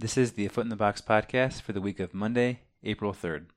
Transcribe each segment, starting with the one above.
This is the Foot in the Box podcast for the week of Monday, April 3rd.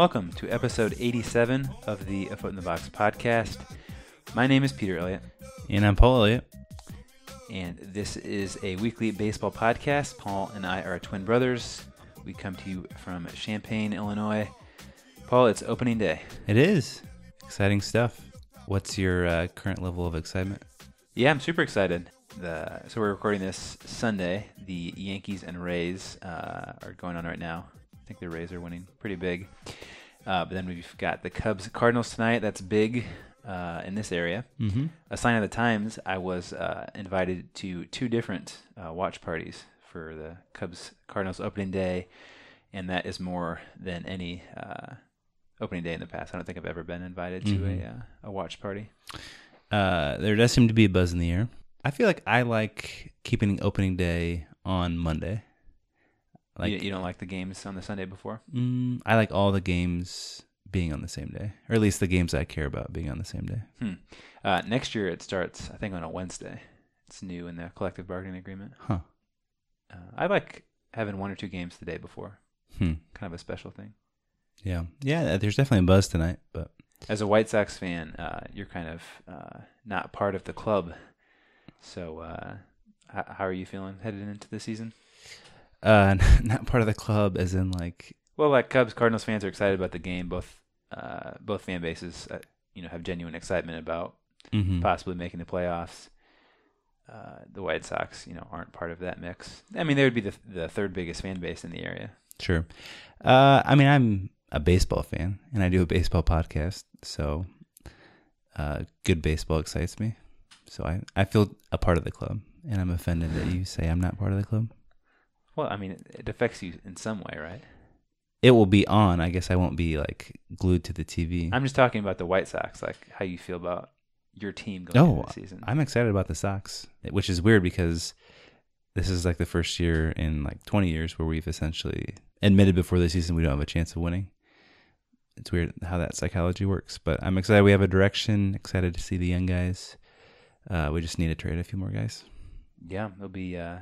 Welcome to episode 87 of the A Foot in the Box podcast. My name is Peter Elliott, And I'm Paul Elliott. and this is a weekly baseball podcast. Paul and I are twin brothers. We come to you from Champaign, Illinois. Paul, it's opening day. It is exciting stuff. What's your uh, current level of excitement? Yeah, I'm super excited. The, so we're recording this Sunday. The Yankees and Rays uh, are going on right now. I think the Rays are winning pretty big. Uh, but then we've got the Cubs Cardinals tonight. That's big uh, in this area. Mm-hmm. A sign of the times. I was uh, invited to two different uh, watch parties for the Cubs Cardinals opening day, and that is more than any uh, opening day in the past. I don't think I've ever been invited to Mhm. a uh, a watch party. Uh, there does seem to be a buzz in the air. I feel like I like keeping opening day on Monday. Like you, you don't like the games on the Sunday before? mm, I like all the games being on the same day, or at least the games I care about being on the same day. Hmm. Uh, next year it starts, I think, on a Wednesday. It's new in the collective bargaining agreement. Huh. Uh, I like having one or two games the day before. Hmm. Kind of a special thing. Yeah. Yeah. There's definitely a buzz tonight, but As a White Sox fan, uh, you're kind of uh, not part of the club. So, uh, how are you feeling headed into the season? Uh, not part of the club, as in like Well, like Cubs, Cardinals fans are excited about the game. Both, uh, both fan bases, uh, you know, have genuine excitement about mhm. possibly making the playoffs. Uh, the White Sox, you know, aren't part of that mix. I mean, they would be the the third biggest fan base in the area. Sure. Uh, I mean, I'm a baseball fan, and I do a baseball podcast, so uh, good baseball excites me. So I, I feel a part of the club, and I'm offended that you say I'm not part of the club. Well, I mean, it, affects you in some way, right? It will be on. I guess I won't be like glued to the TV. I'm just talking about the White Sox, like how you feel about your team going Oh, into the season. I'm excited about the Sox, which is weird because this is like the first year in like 20 years where we've essentially admitted before the season we don't have a chance of winning. It's weird how that psychology works, but I'm excited we have a direction. Excited to see the young guys. Uh, we just need to trade a few more guys. yeah, it'll be uh,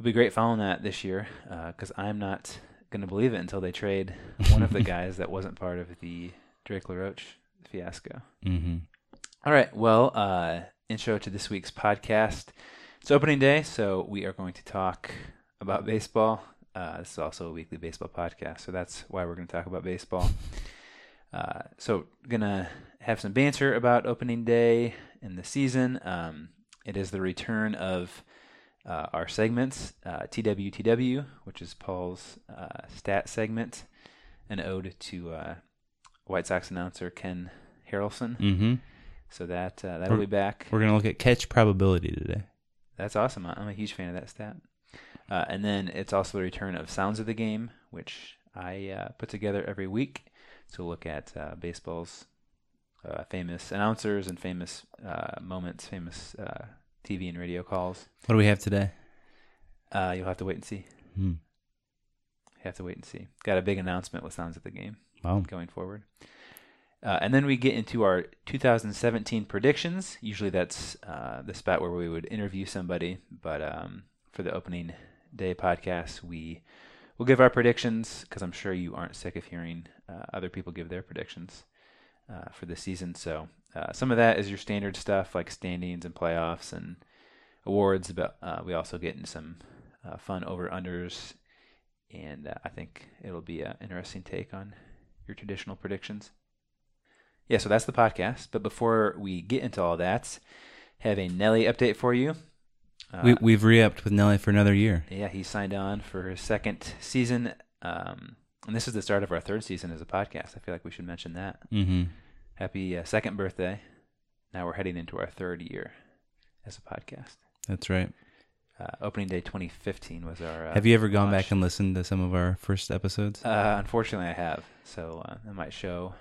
it'll be great following that this year because I'm not going to believe it until they trade one of the guys that wasn't part of the Drake LaRoche fiasco. Mm-hmm. All right. Well, uh, intro to this week's podcast. It's opening day, so we are going to talk about baseball. Uh, this is also a weekly baseball podcast, so that's why we're going to talk about baseball. Uh, so, gonna have some banter about opening day and the season. Um, it is the return of uh, our segments, uh, TWTW, which is Paul's uh, stat segment, an ode to uh, White Sox announcer Ken Harrelson. Mm-hmm. So that uh, that'll We're- be back. We're gonna look at catch probability today. That's awesome. I'm a huge fan of that stat. Uh, and then it's also the return of Sounds of the Game, which I uh, put together every week to look at uh, baseball's uh, famous announcers and famous uh, moments, famous uh, TV and radio calls. What do we have today? Uh, you'll have to wait and see. Hmm. You have to wait and see. Got a big announcement with Sounds of the Game. Wow. going forward. Uh, and then we get into our 2017 predictions. Usually that's uh, the spot where we would interview somebody, but um, for the opening day podcast, we will give our predictions because I'm sure you aren't sick of hearing uh, other people give their predictions uh, for the season. So uh, some of that is your standard stuff like standings and playoffs and awards, but uh, we also get into some uh, fun over unders, and uh, I think it'll be an interesting take on your traditional predictions. Yeah, so that's the podcast. But before we get into all that, have a Nelly update for you. Uh, we we've re-upped with Nelly for another year. yeah, he signed on for his second season, um, and this is the start of our third season as a podcast. I feel like we should mention that. Mm-hmm. Happy uh, second birthday! Now we're heading into our third year as a podcast. That's right. Uh, opening day 2015 was our. Uh, Have you ever gone launch. back and listened to some of our first episodes? Uh, unfortunately, I have. So uh, that might show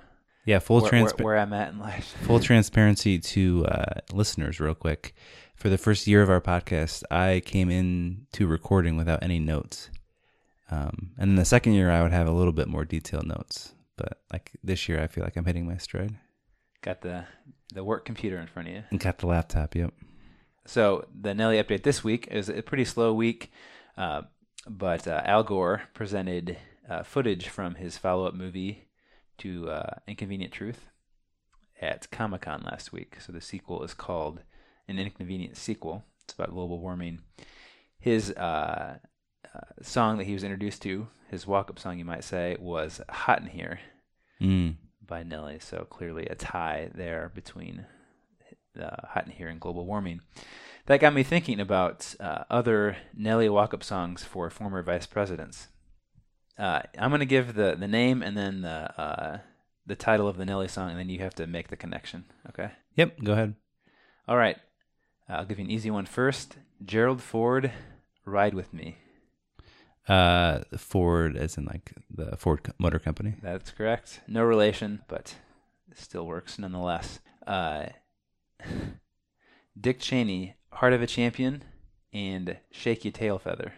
yeah, full where, transpa- where, where I'm at in life. full transparency to uh, listeners, real quick. For the first year of our podcast, I came in to recording without any notes, um, and then the second year I would have a little bit more detailed notes. But like this year, I feel like I'm hitting my stride. Got the the work computer in front of you. And got the laptop. Yep. So the Nelly update this week is a pretty slow week, uh, but uh, Al Gore presented uh, footage from his follow-up movie to uh, Inconvenient Truth at Comic Con last week. So the sequel is called An Inconvenient Sequel. It's about global warming. His uh, uh, song that he was introduced to, his walk-up song, you might say, was "Hot in Here" Mm. By Nelly. So clearly a tie there between uh, hot in here and global warming. That got me thinking about uh, other Nelly walk-up songs for former vice presidents. Uh, I'm going to give the, the name and then the uh, the title of the Nelly song, and then you have to make the connection. Okay. Yep. Go ahead. All right. I'll give you an easy one first. Gerald Ford, "Ride with Me." Uh, Ford, as in like the Ford Motor Company. That's correct. No relation, but it still works nonetheless. Uh, Dick Cheney, Heart of a Champion, and Shake Your Tail Feather.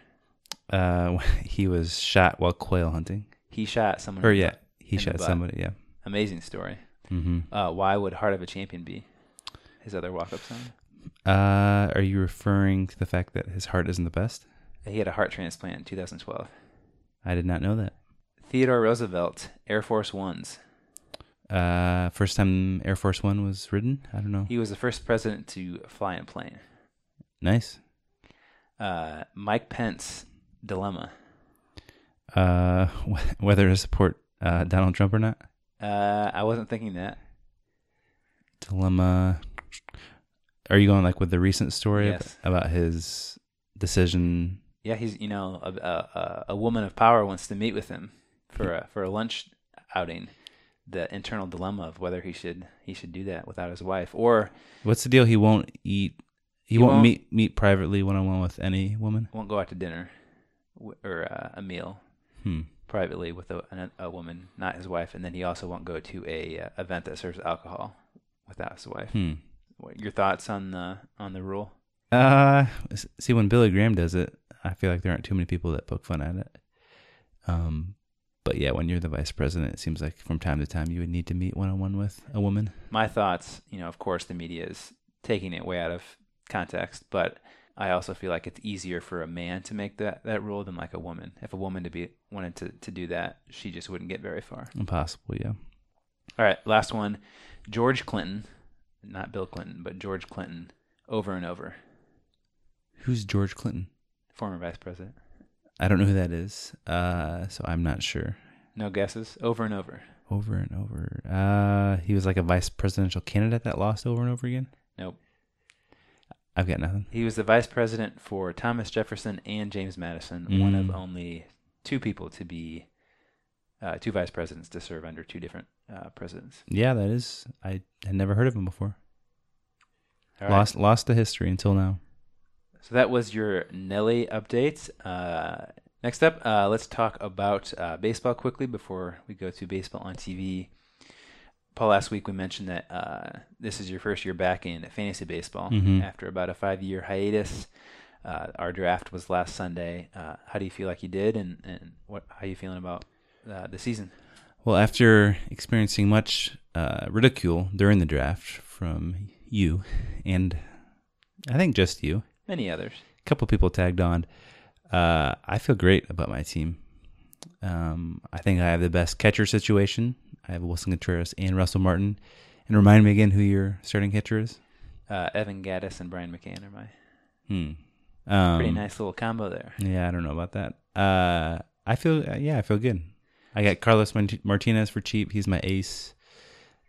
Uh, he was shot while quail hunting. He shot someone. Or yeah, he shot somebody. Yeah. Amazing story. hmm Uh, why would Heart of a Champion be his other walk-up song? Uh, are you referring to the fact that his heart isn't the best? He had a heart transplant in 2012. I did not know that. Theodore Roosevelt, Air Force Ones. Uh, first time Air Force One was ridden. I don't know. He was the first president to fly in a plane. Nice. Uh, Mike Pence, Dilemma. Uh, wh- whether to support uh, Donald Trump or not. Uh, I wasn't thinking that. Dilemma. Are you going like with the recent story Yes. about his decision? Yeah, he's you know a, a a- woman of power wants to meet with him for a for a lunch outing. The internal dilemma of whether he should he should do that without his wife or What's the deal? He won't eat. He, He won't, won't- meet meet privately one on one with any woman. won't go out to dinner or uh, a meal Hmm. privately with a, a, a woman, not his wife, and then he also won't go to a uh, event that serves alcohol without his wife. Hmm. What, your thoughts on the on the rule? Uh, see, when Billy Graham does it, I feel like there aren't too many people that poke fun at it. Um, but yeah, when you're the vice president, it seems like from time to time you would need to meet one on one with a woman. My thoughts, you know, of course, the media is taking it way out of context, but I also feel like it's easier for a man to make that, that rule than like a woman. If a woman to be wanted to, to do that, she just wouldn't get very far. Impossible, yeah. All right, last one. George Clinton, not Bill Clinton, but George Clinton, over and over, Who's George Clinton? Former vice president. I don't know who that is, uh, so I'm not sure. No guesses. Over and over. Over and over. Uh, he was like a vice presidential candidate that lost over and over again. Nope. I've got nothing. He was the vice president for Thomas Jefferson and James Madison, one of Mm. only two people to be uh, two vice presidents to serve under two different uh, presidents. Yeah, that is. I had never heard of him before. Right. Lost lost the history until now. So that was your Nelly update. Uh, next up, uh, let's talk about uh, baseball quickly before we go to baseball on TV. Paul, last week we mentioned that uh, this is your first year back in fantasy baseball Mhm. after about a five-year hiatus. Uh, our draft was last Sunday. Uh, how do you feel like you did, and, and what how are you feeling about uh, the season? Well, after experiencing much uh, ridicule during the draft from you, and I think just you, Many others. a couple people tagged on, uh, I feel great about my team. Um, I think I have the best catcher situation. I have Willson Contreras and Russell Martin. And remind me again who your starting catcher is. Uh, Evan Gattis and Brian McCann are my Hmm. Um, pretty nice little combo there. Yeah, I don't know about that. Uh, I feel uh, yeah, I feel good. I got Carlos Martinez for cheap. He's my ace.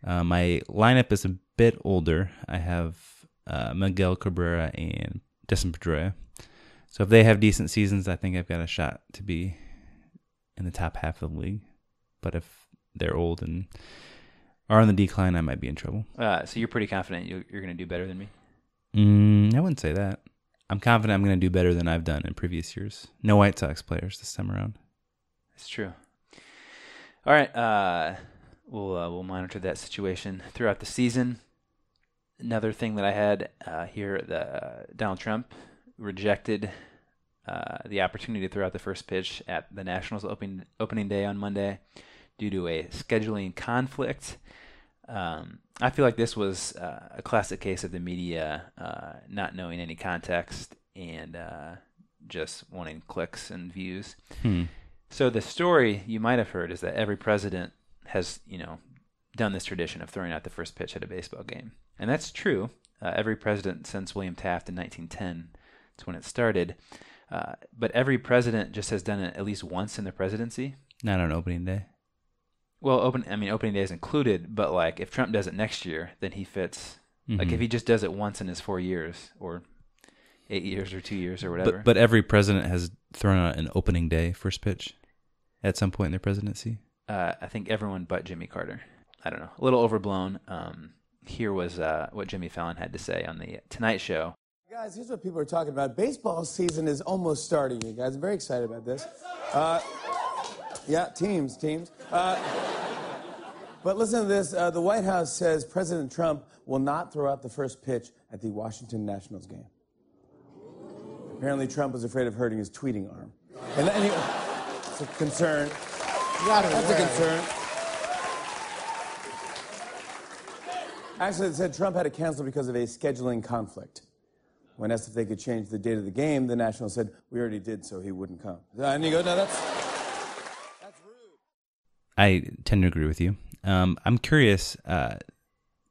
Uh, my lineup is a bit older. I have uh, Miguel Cabrera and Dustin Pedroia. So if they have decent seasons, I think I've got a shot to be in the top half of the league. But if they're old and are on the decline, I might be in trouble. Uh, so you're pretty confident you, you're going to do better than me. Mm, I wouldn't say that. I'm confident I'm going to do better than I've done in previous years. No White Sox players this time around. That's true. All right, uh, we'll uh, we'll monitor that situation throughout the season. Another thing that I had uh, here, the uh, Donald Trump rejected uh, the opportunity to throw out the first pitch at the Nationals opening opening day on Monday due to a scheduling conflict. Um, I feel like this was uh, a classic case of the media uh, not knowing any context and uh, just wanting clicks and views. Hmm. So the story you might have heard is that every president has, you know, done this tradition of throwing out the first pitch at a baseball game, and that's true. Uh, every president since William Taft in 1910, that's when it started. Uh, but every president just has done it at least once in the presidency. Not on opening day. Well, open. I mean, opening day is included, but like if Trump does it next year, then he fits. Like Mhm. if he just does it once in his four years, or eight years, or two years, or whatever. But but every president has thrown out an opening day first pitch at some point in their presidency. uh, I think everyone but Jimmy Carter. I don't know, a little overblown. Um, here was uh, what Jimmy Fallon had to say on the Tonight Show. Guys, here's what people are talking about. Baseball season is almost starting, you guys. I'm very excited about this. Uh, yeah, teams, teams. Uh, but listen to this. Uh, the White House says President Trump will not throw out the first pitch at the Washington Nationals game. Apparently, Trump was afraid of hurting his tweeting arm. And anyway, it's a concern. That's a concern. Actually, it said Trump had to cancel because of a scheduling conflict. When asked if they could change the date of the game, the Nationals said, We already did, so he wouldn't come. And you go, No, that's. that's rude. I tend to agree with you. Um, I'm curious. Uh,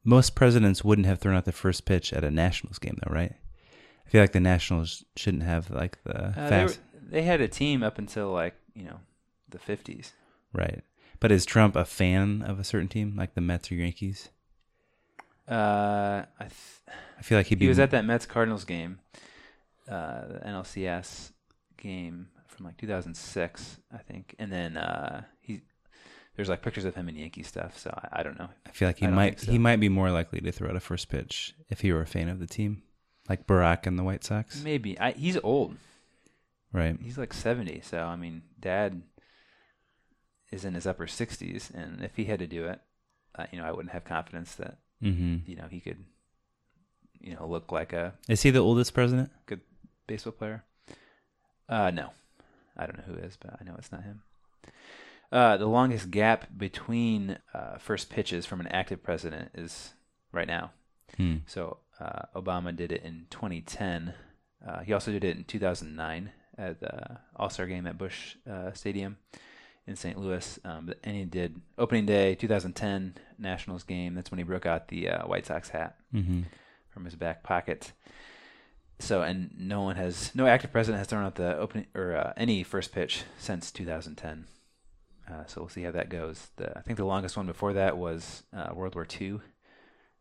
most presidents wouldn't have thrown out the first pitch at a Nationals game, though, right? I feel like the Nationals shouldn't have like the Uh, they, were, they had a team up until like you know the 50s. right? But is Trump a fan of a certain team, like the Mets or Yankees? Uh, I th- I feel like he'd be. he was at that Mets Cardinals game, uh, the NLCS game from like 2006, I think, and then uh, he there's like pictures of him in Yankee stuff. So I, I don't know. I feel like he might so. he might be more likely to throw out a first pitch if he were a fan of the team, like Barack and the White Sox, Maybe I, he's old. right? He's like 70. So I mean, Dad is in his upper 60s, and if he had to do it, uh, you know, I wouldn't have confidence that Mm-hmm. you know he could, you know, look like a Is he the oldest president? good baseball player. Uh, no, I don't know who is, but I know it's not him. Uh, the longest gap between uh, first pitches from an active president is right now. Hmm. So uh, Obama did it in 2010. Uh, he also did it in 2009 at the All Star game at Busch uh, Stadium in St. Louis. Um, and he did opening day 2010 Nationals game. That's when he broke out the uh, White Sox hat Mm-hmm. from his back pocket. So, and no one has, no active president has thrown out the opening or uh, any first pitch since 2010. Uh, so we'll see how that goes. The, I think the longest one before that was uh, World War II.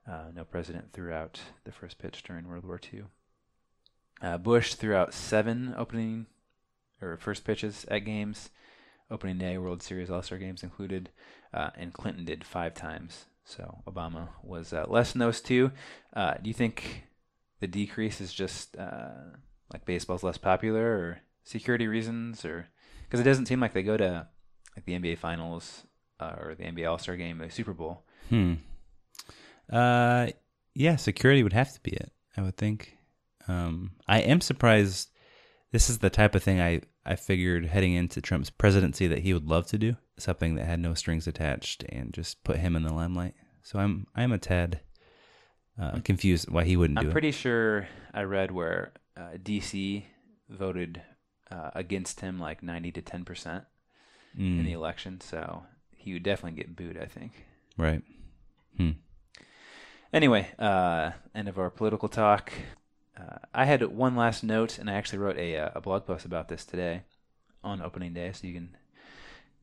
Uh, no president threw out the first pitch during World War II. Uh, Bush threw out seven opening or first pitches at games, opening day, World Series, All Star games included, uh, and Clinton did five times. So Obama was uh, less than those two. Uh, do you think the decrease is just uh, like baseball's less popular, or security reasons, or because it doesn't seem like they go to like the NBA Finals uh, or the NBA All Star Game, the Super Bowl? Hmm. Uh, yeah, security would have to be it. I would think. Um, I am surprised. This is the type of thing I I figured heading into Trump's presidency that he would love to do something that had no strings attached and just put him in the limelight. So I'm I'm a tad uh, confused why he wouldn't do I'm it. pretty sure I read where uh, DC voted uh, against him like 90 to 10 percent in Mm, the election, so he would definitely get booed. I think. right. Hmm. Anyway, uh, end of our political talk. Uh, I had one last note, and I actually wrote a, uh, a blog post about this today on opening day, so you can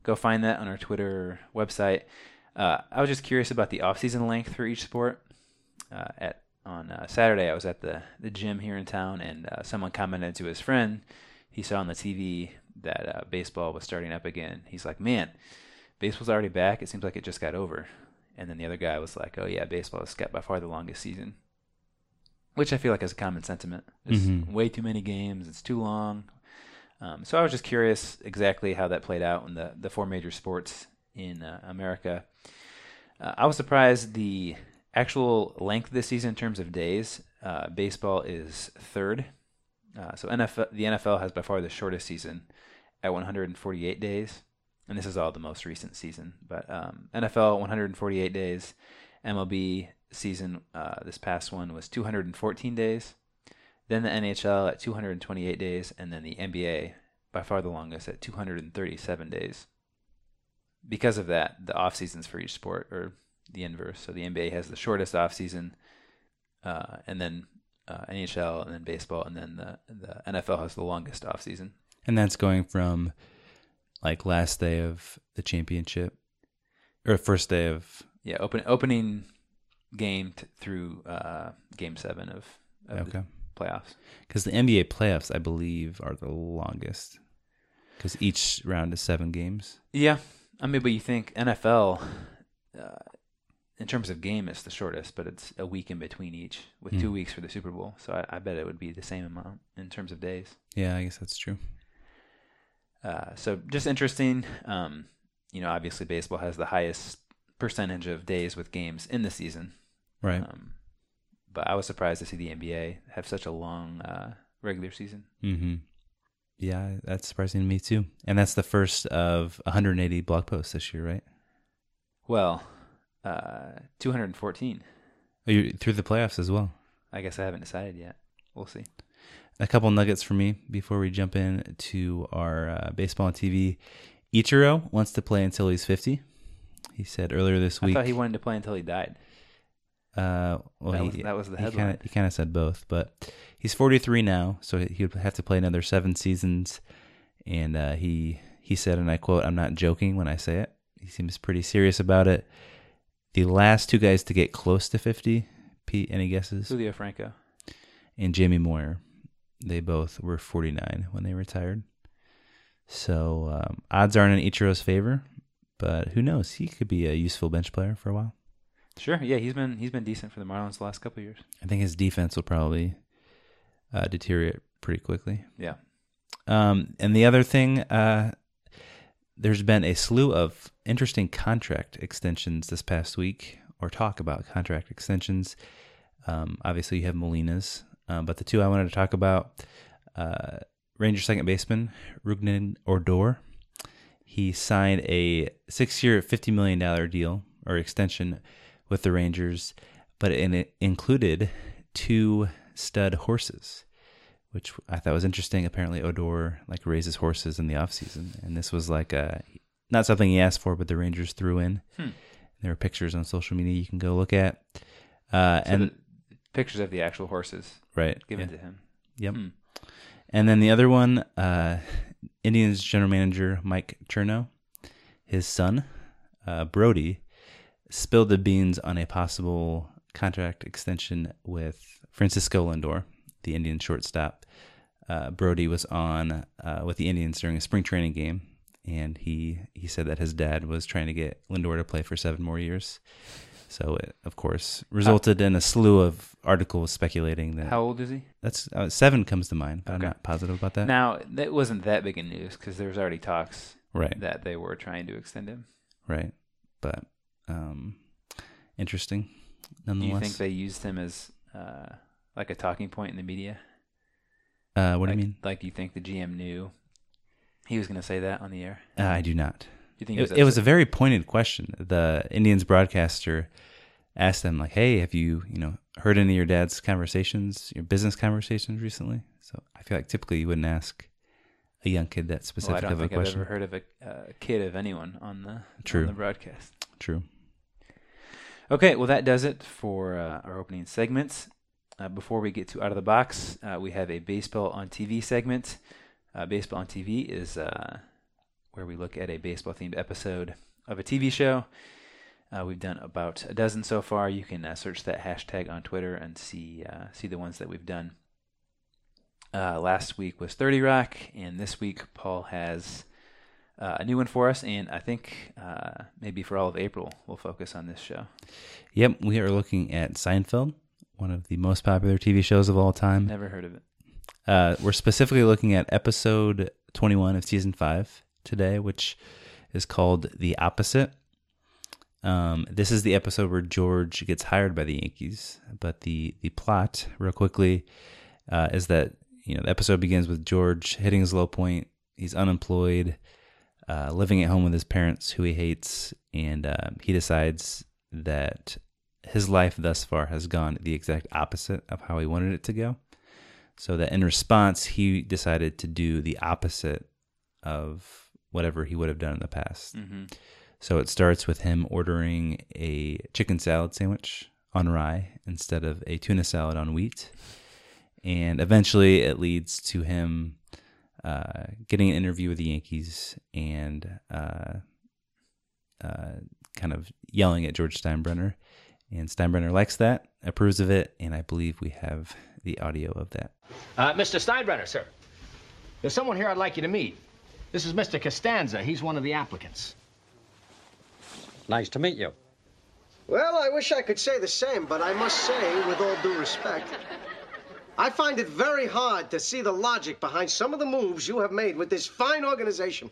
go find that on our Twitter website. Uh, I was just curious about the off-season length for each sport. Uh, at on uh, Saturday, I was at the the gym here in town, and someone commented to his friend he saw on the TV that baseball was starting up again. He's like, "Man, baseball's already back. It seems like it just got over." And then the other guy was like, "Oh yeah, baseball has got by far the longest season." Which I feel like is a common sentiment. There's Mhm. way too many games. It's too long. Um, so I was just curious exactly how that played out in the the four major sports in uh, America. Uh, I was surprised the actual length of the season in terms of days. Uh, baseball is third. Uh, so NFL, the NFL has by far the shortest season at 148 days, and this is all the most recent season. But um, NFL 148 days, MLB season uh, this past one was 214 days. Then the NHL at 228 days, and then the NBA by far the longest at 237 days. Because of that, the off seasons for each sport are the inverse. So the NBA has the shortest off season, uh, and then uh, NHL, and then baseball, and then the the NFL has the longest off season. And that's going from like last day of the championship or first day of Yeah, open opening game t- through uh, game seven of, of okay. the playoffs. Because the NBA playoffs, I believe, are the longest. Because each round is seven games. Yeah, I mean, but you think NFL, uh, in terms of game, it's the shortest, but it's a week in between each, with two Hmm. weeks for the Super Bowl. So I, I bet it would be the same amount in terms of days. Yeah, I guess that's true. Uh, so just interesting. Um, you know, obviously baseball has the highest percentage of days with games in the season. Right. Um, but I was surprised to see the NBA have such a long uh, regular season. mm-hmm. Yeah, that's surprising to me too. And that's the first of 180 blog posts this year, right? Well, uh, 214. Oh, you through the playoffs as well. I guess I haven't decided yet. We'll see. A couple nuggets for me before we jump in to our uh, baseball and TV. Ichiro wants to play until he's 50. He said earlier this week. I thought he wanted to play until he died. Uh, well, That he, was- that was the he headline. He kind of said both, but he's 43 now, so he would have to play another seven seasons. And uh, he he said, and I quote, "I'm not joking when I say it." He seems pretty serious about it. The last two guys to get close to 50, Pete, any guesses? Julio Franco. And Jamie Moyer, they both were 49 when they retired. So um, odds aren't in Ichiro's favor, but who knows? He could be a useful bench player for a while. Sure. Yeah, he's been he's been decent for the Marlins the last couple of years. I think his defense will probably uh, deteriorate pretty quickly. Yeah. Um, and the other thing, uh, there's been a slew of interesting contract extensions this past week, or talk about contract extensions. Um, obviously, you have Molina's, um, but the two I wanted to talk about uh, Ranger second baseman Rougned Odor. He signed a six year, $50 million deal or extension with the Rangers, but it included two stud horses which I thought was interesting. Apparently, Odor like raises horses in the off season, and this was like a not something he asked for, but the Rangers threw in. Hmm. There are pictures on social media you can go look at. Uh, So and pictures of the actual horses right, given yeah. to him. Yep. Hmm. And then the other one, uh, Indians general manager Mike Chernoff, his son, uh, Brody, spilled the beans on a possible contract extension with Francisco Lindor, the Indian shortstop. Uh, Brody was on uh, with the Indians during a spring training game, and he he said that his dad was trying to get Lindor to play for seven more years. So it, of course, resulted in a slew of articles speculating that How old is he? that's uh, seven comes to mind, but Okay. I'm not positive about that. Now that wasn't that big a news because there was already talks right, that they were trying to extend him. right, but um, interesting Do you think they used him as uh, like a talking point in the media? uh, what like, do you mean? Like, you think the GM knew he was going to say that on the air? Uh, I do not. You think It, it was a very pointed question. The Indians broadcaster asked them, like, "Hey, have you, you know, heard any of your dad's conversations, your business conversations recently?" So I feel like typically you wouldn't ask a young kid that Well, I specific don't of a think I've question. ever heard of a uh, kid of anyone on the True. on the broadcast. True. Okay, well that does it for uh, our opening segments. Uh, before we get to out of the box, uh, we have a baseball on TV segment. Uh, baseball on TV is uh, where we look at a baseball themed episode of a TV show. Uh, we've done about a dozen so far. You can uh, search that hashtag on Twitter and see uh, see the ones that we've done. Uh, last week was 30 Rock, and this week Paul has uh, a new one for us. And I think uh, maybe for all of April, we'll focus on this show. Yep, we are looking at Seinfeld, one of the most popular TV shows of all time. Never heard of it. Uh, we're specifically looking at episode 21 of season 5 today, which is called The Opposite. Um, this is the episode where George gets hired by the Yankees, but the, the plot, real quickly, uh, is that you know the episode begins with George hitting his low point. He's unemployed, uh, living at home with his parents, who he hates, and um, he decides that his life thus far has gone the exact opposite of how he wanted it to go. So that in response, he decided to do the opposite of whatever he would have done in the past. hmm So it starts with him ordering a chicken salad sandwich on rye instead of a tuna salad on wheat. And eventually it leads to him uh, getting an interview with the Yankees and uh, uh, kind of yelling at George Steinbrenner. And Steinbrenner likes that, approves of it, and I believe we have the audio of that. Uh, Mr. Steinbrenner, sir. There's someone here I'd like you to meet. This is Mr. Costanza. He's one of the applicants. Nice to meet you. Well, I wish I could say the same, but I must say, with all due respect, I find it very hard to see the logic behind some of the moves you have made with this fine organization.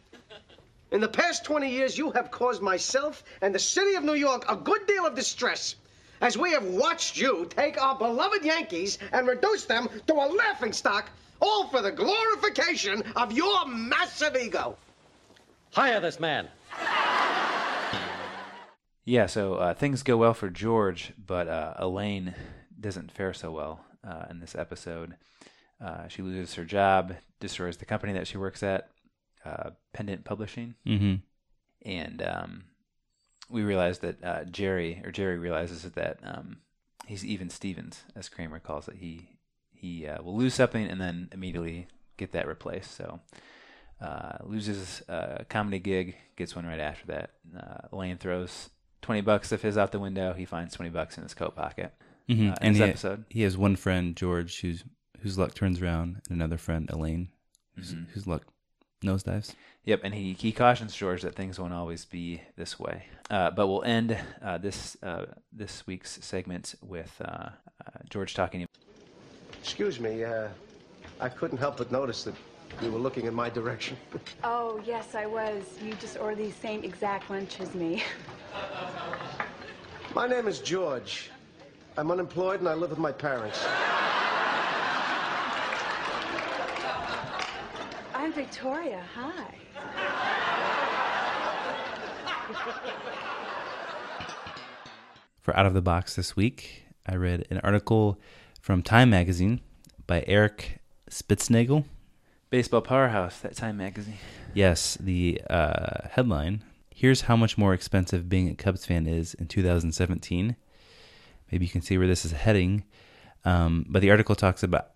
In the past 20 years, you have caused myself and the city of New York a good deal of distress as we have watched you take our beloved Yankees and reduce them to a laughingstock, all for the glorification of your massive ego. Hire this man. Yeah, so uh, things go well for George, but uh, Elaine doesn't fare so well uh, in this episode. Uh, she loses her job, destroys the company that she works at, uh, Pendant Publishing, Mm-hmm. and um, we realize that uh, Jerry, or Jerry realizes that um, he's even Stevens, as Kramer calls it. He he uh, will lose something and then immediately get that replaced. So uh, loses a comedy gig, gets one right after that. Uh, Elaine throws twenty bucks of his out the window. He finds twenty bucks in his coat pocket. Mm-hmm. Uh, in and this he, episode, he has one friend, George, who's whose luck turns around, and another friend, Elaine, whose, Mhm. whose luck nosedives. Yep, and he, he cautions George that things won't always be this way. Uh, but we'll end uh, this uh, this week's segment with uh, uh, George talking. Excuse me, uh, I couldn't help but notice that you were looking in my direction. Oh, yes, I was. You just ordered the same exact lunch as me. My name is George. I'm unemployed and I live with my parents. I'm Victoria. Hi. For Out of the Box this week, I read an article from Time Magazine by Eric Spitznagel. Baseball Powerhouse, that Time magazine. Yes, the uh, headline Here's how much more expensive being a Cubs fan is in 2017. Maybe you can see where this is heading. Um, but the article talks about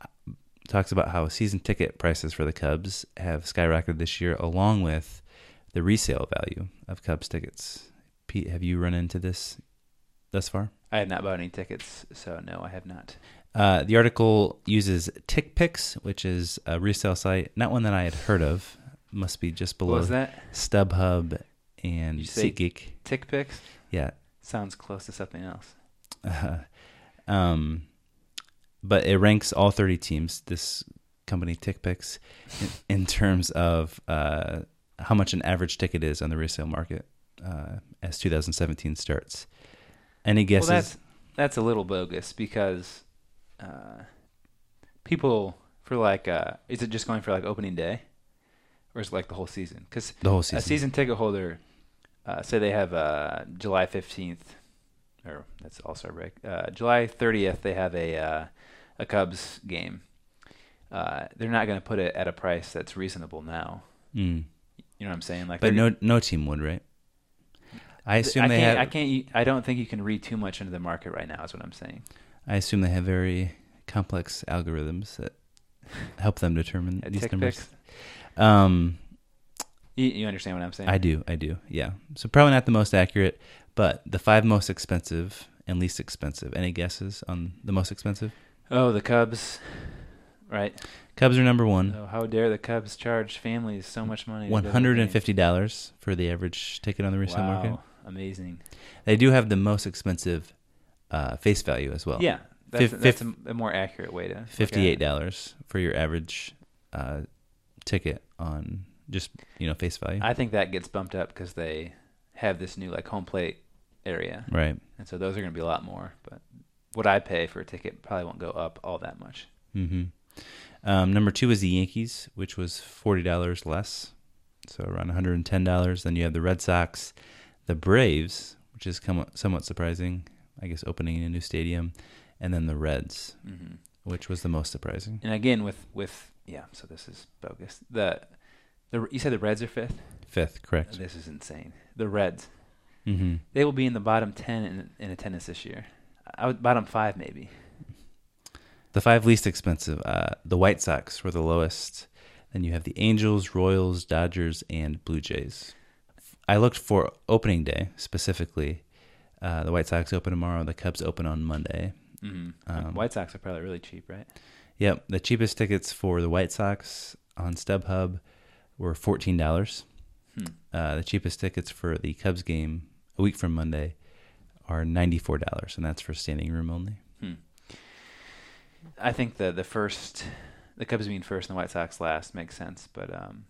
talks about how season ticket prices for the Cubs have skyrocketed this year, along with the resale value of Cubs tickets. Pete, have you run into this thus far? I have not bought any tickets, so no, I have not. Uh, the article uses TickPix, which is a resale site, not one that I had heard of. Must be just below What was that? StubHub and You SeatGeek. Tick pics Yeah. sounds close to something else. um, but it ranks all 30 teams, this company TickPix, in, in terms of uh, how much an average ticket is on the resale market uh, as 2017 starts. Any guesses? Well, that's that's a little bogus because uh, people for like, uh, is it just going for like opening day, or is it like the whole season? Because the whole season. a season. ticket holder, uh, say they have uh, July fifteenth, or that's All Star break. Uh, July thirtieth, they have a uh, a Cubs game. Uh, they're not going to put it at a price that's reasonable now. Mm. You know what I'm saying? Like, But no, no team would, right? I assume I they can't. have. I can't. I don't think you can read too much into the market right now. Is what I'm saying. I assume they have very complex algorithms that help them determine these numbers. Um, You, you understand what I'm saying? I do, I do, yeah. So probably not the most accurate, but the five most expensive and least expensive. Any guesses on the most expensive? Oh, the Cubs. Right. Cubs are number one, Oh, how dare the Cubs charge families so much money? one hundred and fifty dollars for the average ticket on the resale wow, market. amazing. They do have the most expensive uh, face value as well. Yeah, That's, Fif- that's a, a more accurate way to. look at it. Fifty-eight dollars for your average uh, ticket on just you know face value. I think that gets bumped up because they have this new like home plate area, right. and so those are going to be a lot more. But what I pay for a ticket probably won't go up all that much. hmm Um, number two is the Yankees, which was forty dollars less, so around one hundred and ten dollars. Then you have the Red Sox, the Braves, which is come- somewhat surprising, I guess, opening a new stadium, and then the Reds, hmm which was the most surprising. And again, with with yeah, so this is bogus. The the you said the Reds are fifth. Fifth, correct. This is insane. The Reds Mm-hmm. they will be in the bottom ten in, in attendance this year. I would bottom five maybe. The five least expensive, uh, the White Sox were the lowest. Then you have the Angels, Royals, Dodgers, and Blue Jays. I looked for opening day specifically. Uh, the White Sox open tomorrow. The Cubs open on Monday. hmm Um, White Sox are probably really cheap, right? Yep, the cheapest tickets for the White Sox on StubHub were fourteen dollars. Hmm. Uh, the cheapest tickets for the Cubs game a week from Monday are ninety four dollars, and that's for standing room only. Hmm. I think the the first, the Cubs being first and the White Sox last makes sense, but um,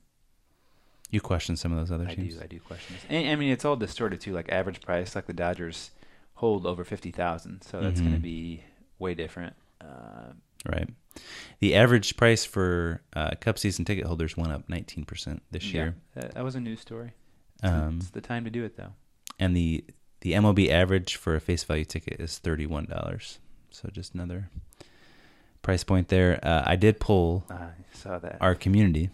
You question some of those other I teams. do I do question this. And, I mean, it's all distorted too. Like average price, like the Dodgers hold over fifty thousand, so that's going to be way different. Uh, Right. The average price for uh, Cup season ticket holders went up 19% this yeah, year. that, that was a news story. Um, it's the time to do it, though. and the the MLB average for a face value ticket is $31. So just another price point there. Uh, I did pull I saw that. our community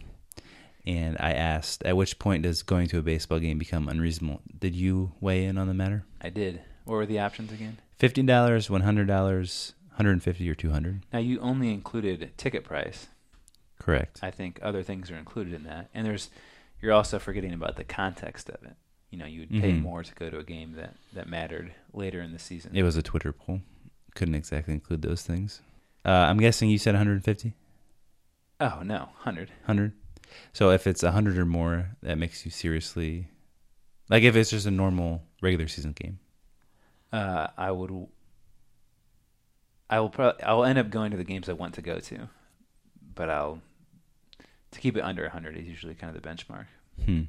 and I asked, at which point does going to a baseball game become unreasonable? Did you weigh in on the matter? I did. What were the options again? Fifteen dollars, $100, 150 or 200 Now you only included ticket price. Correct. I think other things are included in that, and there's you're also forgetting about the context of it. You know, you would pay Mhm. more to go to a game that that mattered later in the season. It was a Twitter poll. Couldn't exactly include those things. Uh, I'm guessing you said 150? oh no, hundred. 100 so if it's 100 or more that makes you seriously like if it's just a normal regular season game Uh, I would. I will probably. I'll end up going to the games I want to go to, but I'll to keep it under hundred is usually kind of the benchmark. hmm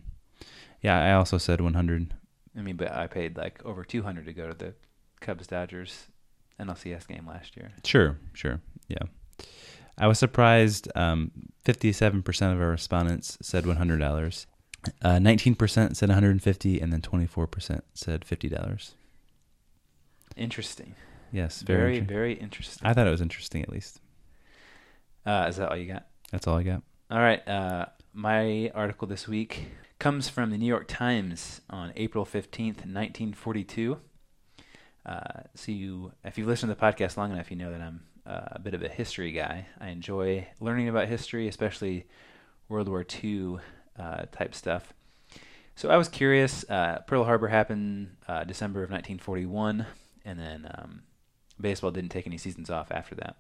yeah i also said 100 I mean, but I paid like over two hundred to go to the Cubs Dodgers NLCS game last year. sure sure yeah i was surprised um, 57% of our respondents said $100 uh, 19% said 150 and then 24% said $50 Interesting. yes Very, very, very, interesting. interesting. i thought it was interesting at least Uh, is that all you got? that's all i got All right. Uh, my article this week comes from the New York Times on April 15th, 1942. Uh, so, you, if you've listened to the podcast long enough, you know that I'm uh, a bit of a history guy. I enjoy learning about history, especially World War II uh, type stuff. So, I was curious. Uh, Pearl Harbor happened uh, December of 1941, and then um, baseball didn't take any seasons off after that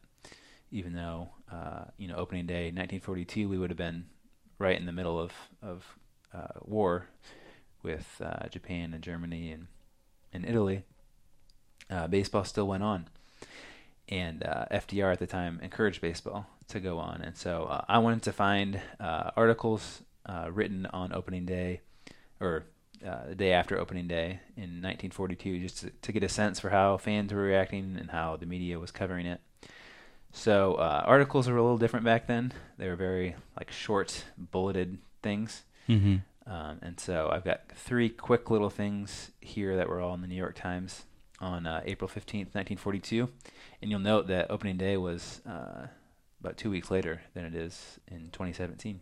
even though uh, you know opening day 1942 we would have been right in the middle of of uh, war with uh, Japan and Germany and and Italy. Uh, baseball still went on, and uh, FDR at the time encouraged baseball to go on, and so uh, I wanted to find articles written on opening day or the day after opening day in 1942 just to, to get a sense for how fans were reacting and how the media was covering it. So uh, articles were a little different back then. They were very like short, bulleted things. Mm-hmm. Um, and so I've got three quick little things here that were all in the New York Times on uh, April 15th, 1942. And you'll note that opening day was uh, about two weeks later than it is in 2017.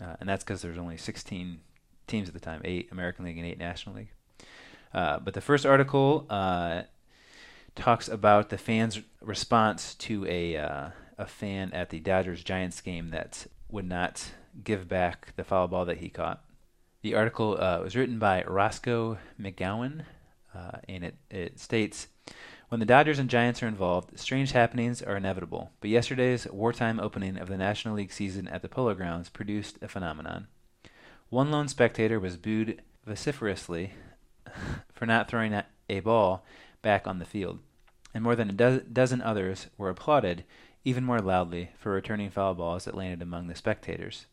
Uh, and that's because there's only 16 teams at the time, eight American League and eight National League. Uh, but the first article uh, talks about the fans' response to a uh, a fan at the Dodgers Giants game that would not give back the foul ball that he caught. The article uh, was written by Roscoe McGowan, uh, and it, it states When the Dodgers and Giants are involved, strange happenings are inevitable, but yesterday's wartime opening of the National League season at the Polo Grounds produced a phenomenon. One lone spectator was booed vociferously for not throwing a- ball back on the field. and more than a do- dozen others were applauded even more loudly for returning foul balls that landed among the spectators.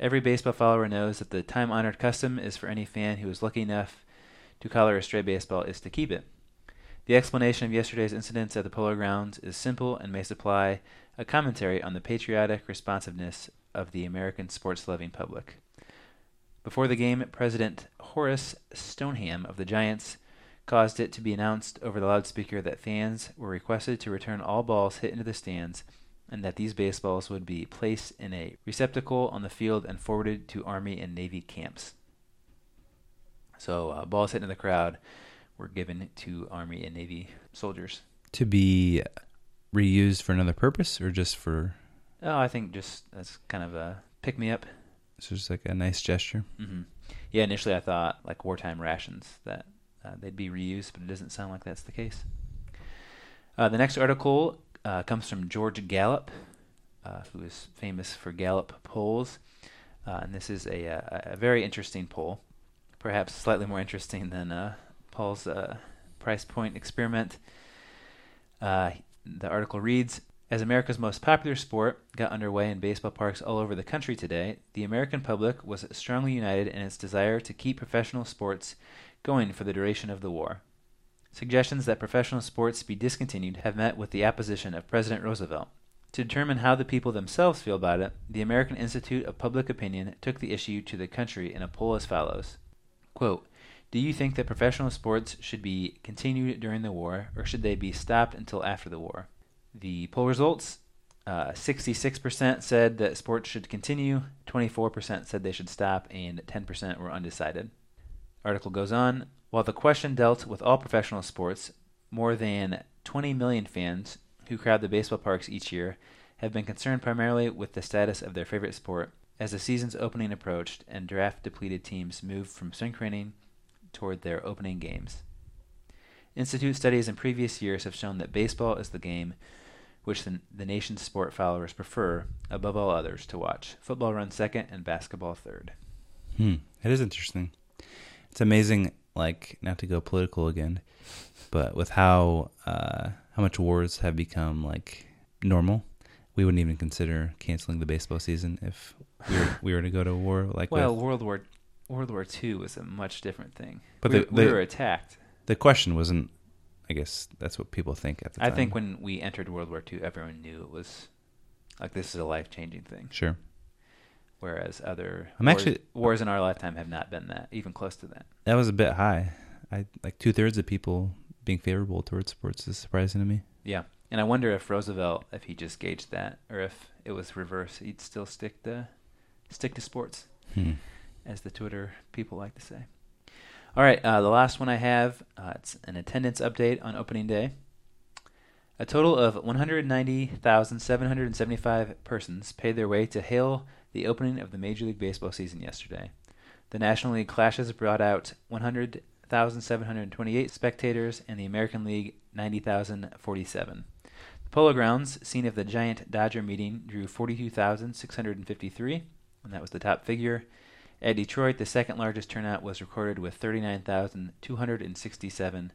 Every baseball follower knows that the time honored custom is for any fan who is lucky enough to collar a stray baseball is to keep it. The explanation of yesterday's incidents at the Polo Grounds is simple and may supply a commentary on the patriotic responsiveness of the American sports loving public. Before the game, President Horace Stoneham of the Giants caused it to be announced over the loudspeaker that fans were requested to return all balls hit into the stands and that these baseballs would be placed in a receptacle on the field and forwarded to Army and Navy camps. So, uh, balls hit in the crowd were given to Army and Navy soldiers. To be reused for another purpose or just for Oh, I think just that's kind of a pick me up. it's just like a nice gesture. hmm Yeah, initially I thought like wartime rations that uh, they'd be reused, but it doesn't sound like that's the case. Uh, the next article uh, comes from George Gallup, uh, who is famous for Gallup polls, uh, and this is a, a, a very interesting poll, perhaps slightly more interesting than uh, Paul's uh, price point experiment. Uh, the article reads As America's most popular sport got underway in baseball parks all over the country today, the American public was strongly united in its desire to keep professional sports going for the duration of the war. Suggestions that professional sports be discontinued have met with the opposition of President Roosevelt. To determine how the people themselves feel about it, the American Institute of Public Opinion took the issue to the country in a poll as follows Quote, Do you think that professional sports should be continued during the war, or should they be stopped until after the war? The poll results uh, 66% said that sports should continue, 24% said they should stop, and 10% were undecided. Article goes on. While the question dealt with all professional sports, more than 20 million fans who crowd the baseball parks each year have been concerned primarily with the status of their favorite sport as the season's opening approached and draft depleted teams moved from spring training toward their opening games. Institute studies in previous years have shown that baseball is the game which the, the nation's sport followers prefer above all others to watch. Football runs second and basketball third. Hmm. It is interesting. It's amazing, like not to go political again, but with how uh, how much wars have become like normal, we wouldn't even consider canceling the baseball season if we were, we were to go to war. Like, Well, with- World War World War II was a much different thing. But we, the- we the- were attacked. the question wasn't. I guess that's what people think at the time. I think when we entered World War II, everyone knew it was like this is a life changing thing. sure. Whereas other I'm wars, actually- wars in our lifetime have not been that, even close to that. That was a bit high. I like two thirds of people being favorable towards sports is surprising to me. Yeah, and I wonder if Roosevelt, if he just gauged that, or if it was reverse, he'd still stick to stick to sports, Hmm. as the Twitter people like to say. All right, uh, the last one I have, uh, it's an attendance update on opening day. A total of 190,775 persons paid their way to hail the opening of the Major League Baseball season yesterday. The National League clashes brought out 100,728 spectators, and the American League 90,047. The Polo Grounds, scene of the giant Dodger meeting, drew 42,653, and that was the top figure. At Detroit, the second largest turnout was recorded with 39,267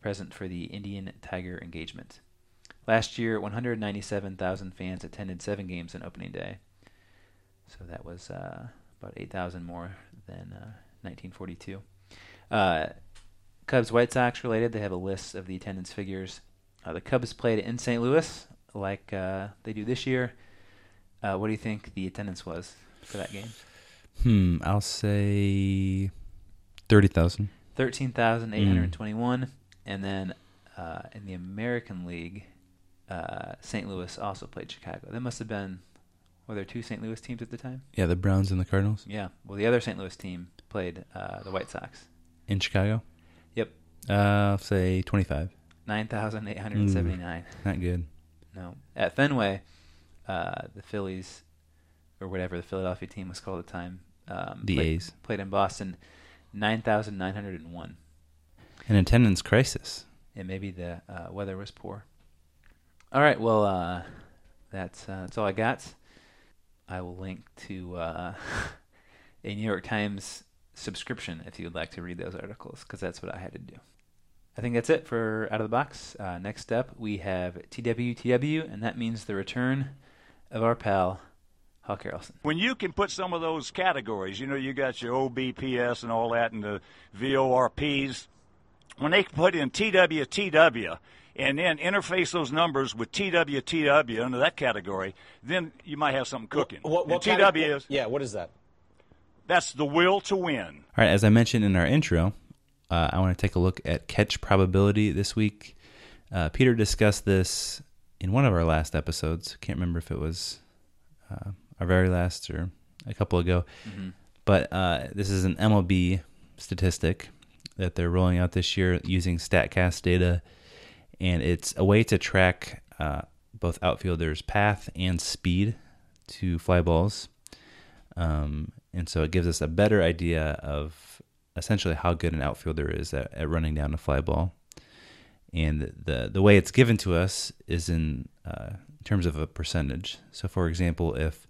present for the Indian Tiger engagement. Last year, 197,000 fans attended seven games on opening day. So that was uh, about 8,000 more than uh, 1942. Uh, Cubs White Sox related, they have a list of the attendance figures. Uh, the Cubs played in St. Louis like uh, they do this year. Uh, what do you think the attendance was for that game? Hmm. I'll say thirty thousand. 13,821. And then uh, in the American League, uh, St. Louis also played Chicago. That must have been, were there two St. Louis teams at the time? Yeah, the Browns and the Cardinals Yeah. Well, the other St. Louis team played uh, the White Sox. in Chicago. Yep. Uh, I'll say twenty-five. 9,879. Not good. No. At Fenway, uh, the Phillies, or whatever the Philadelphia team was called at the time, um, The played, A's. played in Boston, 9,901. An attendance crisis. And maybe the uh, weather was poor. All right, well, uh, that's uh, that's all I got. I will link to uh, a New York Times subscription if you would like to read those articles, because that's what I had to do. I think that's it for out of the box. Uh, next up, we have TWTW, and that means the return of our pal Hawk Harrelson. when you can put some of those categories, you know, you got your OBPS and all that and the VORPs, when they put in TWTW and then interface those numbers with TWTW under that category, then you might have something cooking. What, what and cate- TW is, Yeah, what is that? that's the will to win. All right, as I mentioned in our intro, uh, I want to take a look at catch probability this week. Uh, Peter discussed this in one of our last episodes. Can't remember if it was uh, our very last or a couple ago. But uh, this is an MLB statistic that they're rolling out this year using StatCast data, and it's a way to track uh, both outfielders' path and speed to fly balls. Um, and so it gives us a better idea of essentially how good an outfielder is at, at running down a fly ball. And the the way it's given to us is in uh, terms of a percentage. So, for example, if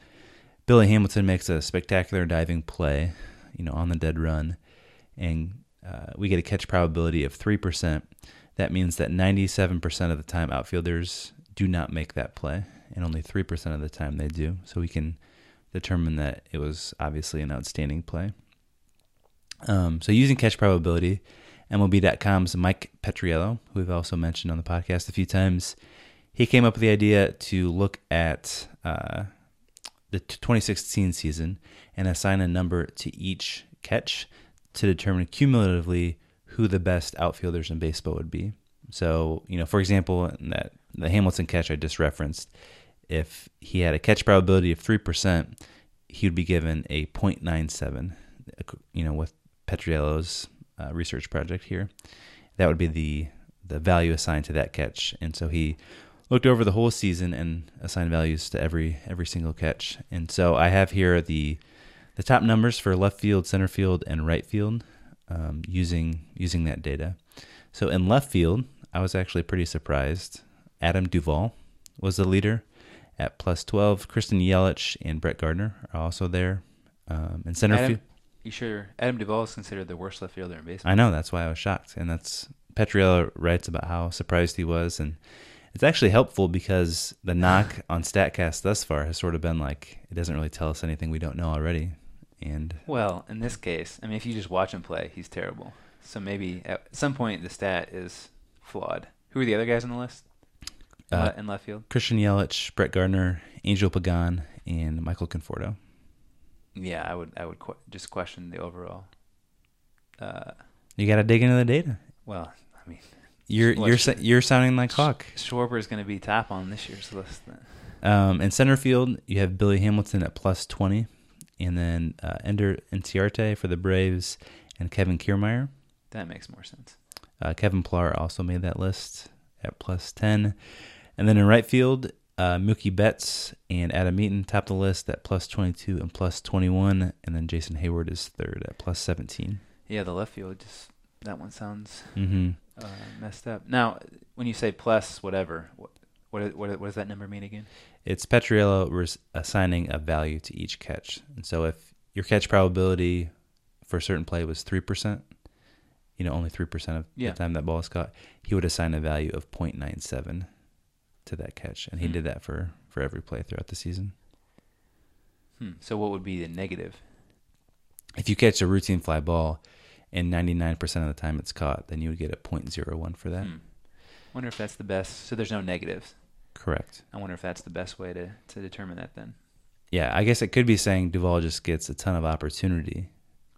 Billy Hamilton makes a spectacular diving play, you know, on the dead run, and uh, we get a catch probability of three percent, that means that ninety-seven percent of the time outfielders do not make that play, and only three percent of the time they do. So we can determine that it was obviously an outstanding play. Um, so using catch probability, MLB.com's Mike Petriello, who we've also mentioned on the podcast a few times, he came up with the idea to look at uh, the 2016 season and assign a number to each catch to determine cumulatively who the best outfielders in baseball would be. So, you know, for example, that the Hamilton catch I just referenced, if he had a catch probability of 3%, he would be given a 0.97, you know, with Petriello's uh, research project here. That would be the the value assigned to that catch. And so he looked over the whole season and assigned values to every every single catch. And so I have here the the top numbers for left field, center field, and right field um, using using that data. So in left field, I was actually pretty surprised. Adam Duvall was the leader at plus 12. Christian Yelich and Brett Gardner are also there. Um, in center field, you sure Adam Duvall is considered the worst left fielder in baseball? I know that's why I was shocked, and that's Petriello writes about how surprised he was, and it's actually helpful because the knock on Statcast thus far has sort of been like it doesn't really tell us anything we don't know already, and Well, in this case, I mean, if you just watch him play, he's terrible. So maybe at some point the stat is flawed. Who are the other guys on the list in Uh, in left field? Christian Yelich, Brett Gardner, Angel Pagan, and Michael Conforto. Yeah, I would I would qu- just question the overall. Uh, You got to dig into the data. well, I mean, You're well, you're you're sounding like Hawk. Schwarber is going to be top on this year's list. Then. Um, in center field, you have Billy Hamilton at plus 20, and then uh, Ender Inciarte for the Braves, and Kevin Kiermaier. That makes more sense. Uh, Kevin Pillar also made that list at plus 10. And then in right field, uh, Mookie Betts and Adam Eaton top the list at plus 22 and plus 21. And then Jason Heyward is third at plus 17. Yeah, the left field just that one sounds Mm-hmm. uh, messed up. Now, when you say plus whatever, what what what, what does that number mean again? It's Petriello assigning a value to each catch. And so if your catch probability for a certain play was 3%, you know, only 3% of Yeah. the time that ball is caught, he would assign a value of 0.97 to that catch. And he Hmm. did that for, for every play throughout the season. Hmm. So what would be the negative? If you catch a routine fly ball and 99% of the time it's caught, then you would get a 0.01 for that. Hmm. Wonder if that's the best. So there's no negatives. Correct. I wonder if that's the best way to to determine that then. Yeah, I guess it could be saying Duvall just gets a ton of opportunity.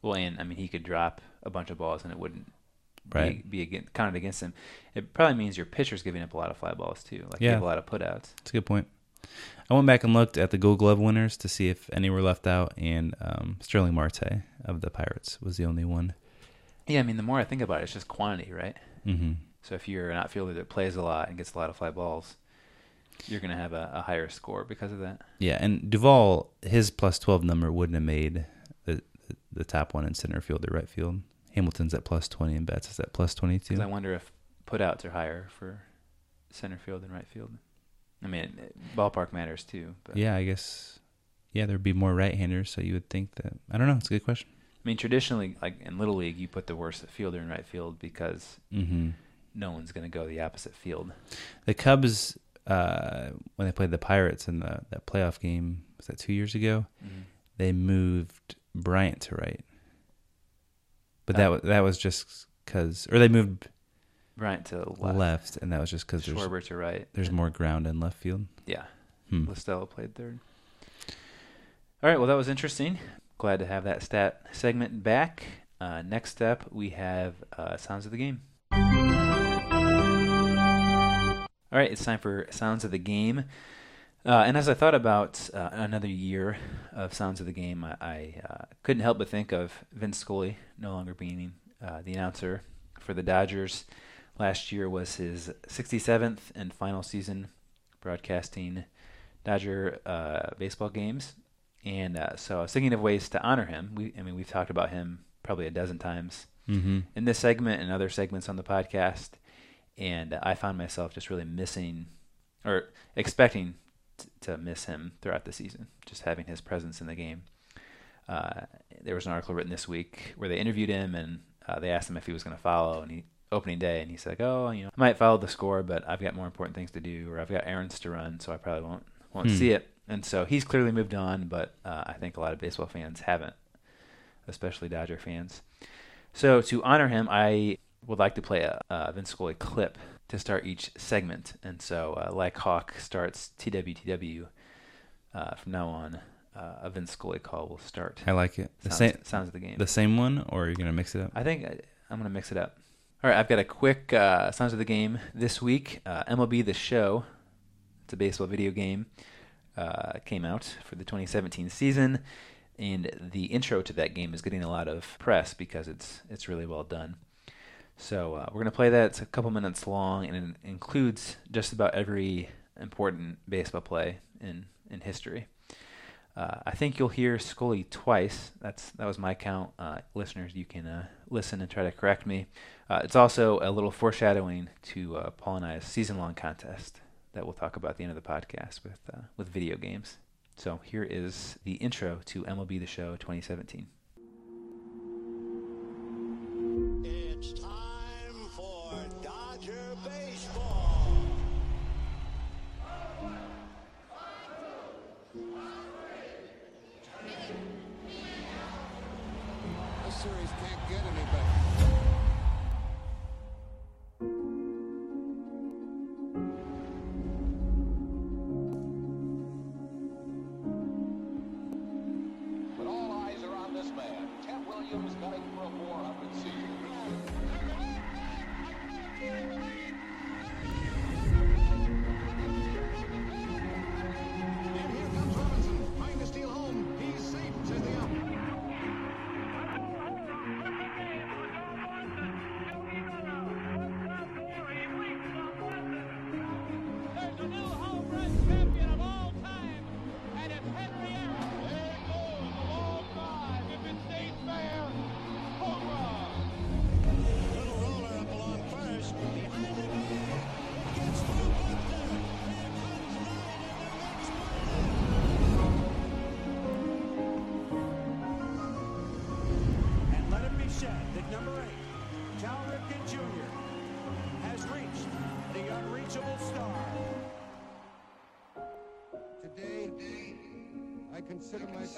Well, and I mean, he could drop a bunch of balls and it wouldn't Right. be, be against, counted against him. It probably means your pitcher's giving up a lot of fly balls too. Like Yeah. you have a lot of putouts. That's a good point. I went back and looked at the Gold Glove winners to see if any were left out, and um, Starling Marte of the Pirates was the only one. Yeah, I mean, the more I think about it, it's just quantity, right? Mm-hmm. So if you're an outfielder that plays a lot and gets a lot of fly balls, you're going to have a, a higher score because of that. Yeah, and Duvall, his plus twelve number wouldn't have made the the, the top one in center field or right field. Hamilton's at plus twenty, and Betts is at plus twenty two. Because I wonder if putouts are higher for center field and right field. I mean, it- ballpark matters too. But Yeah, I guess. Yeah, there'd be more right-handers, so you would think that. I don't know. It's a good question. I mean, traditionally, like in little league, you put the worst fielder in right field because Mm-hmm. no one's going to go the opposite field. The Cubs, uh, when they played the Pirates in the that playoff game, was that two years ago? Mhm. They moved Bryant to right, but Oh. that was that was just because, or they moved Bryant to left, left, and that was just because there's Schwarber to right. there's more ground in left field. Yeah. Hmm. La Stella played third. All right, well, that was interesting. Glad to have that stat segment back. Uh, next up, we have uh, Sounds of the Game. All right, it's time for Sounds of the Game. Uh, and as I thought about uh, another year of Sounds of the Game, I, I uh, couldn't help but think of Vin Scully no longer being uh, the announcer for the Dodgers. Last year was his 67th and final season broadcasting Dodger uh, baseball games, and uh, so I was thinking of ways to honor him. We, I mean, we've talked about him probably a dozen times Mhm. in this segment and other segments on the podcast, and I found myself just really missing or expecting t- to miss him throughout the season, just having his presence in the game. Uh, there was an article written this week where they interviewed him and uh, they asked him if he was going to follow, and he opening day, and he's like, "Oh, you know, I might follow the score, but I've got more important things to do, or I've got errands to run, so I probably won't won't Hmm. see it." And so he's clearly moved on, but uh, I think a lot of baseball fans haven't, especially Dodger fans. So to honor him, I would like to play a, a Vin Scully clip to start each segment, and so uh, like Hawk starts TWTW. Uh, from now on, uh, a Vin Scully call will start. I like it. The sounds, same sounds of the game. The same one, or are you gonna mix it up? I think I, I'm going to mix it up. All right, I've got a quick uh, sounds of the game this week. Uh, MLB The Show, it's a baseball video game, uh, came out for the 2017 season, and the intro to that game is getting a lot of press because it's it's really well done. So uh, we're going to play that. It's a couple minutes long, and it includes just about every important baseball play in in history. Uh, I think you'll hear Scully twice. That's that was my count. Uh, listeners, you can uh, listen and try to correct me. Uh, it's also a little foreshadowing to uh, Paul and I's season-long contest that we'll talk about at the end of the podcast with with video games. So here is the intro to MLB The Show 2017. It's time Williams, gunning for a 400 season.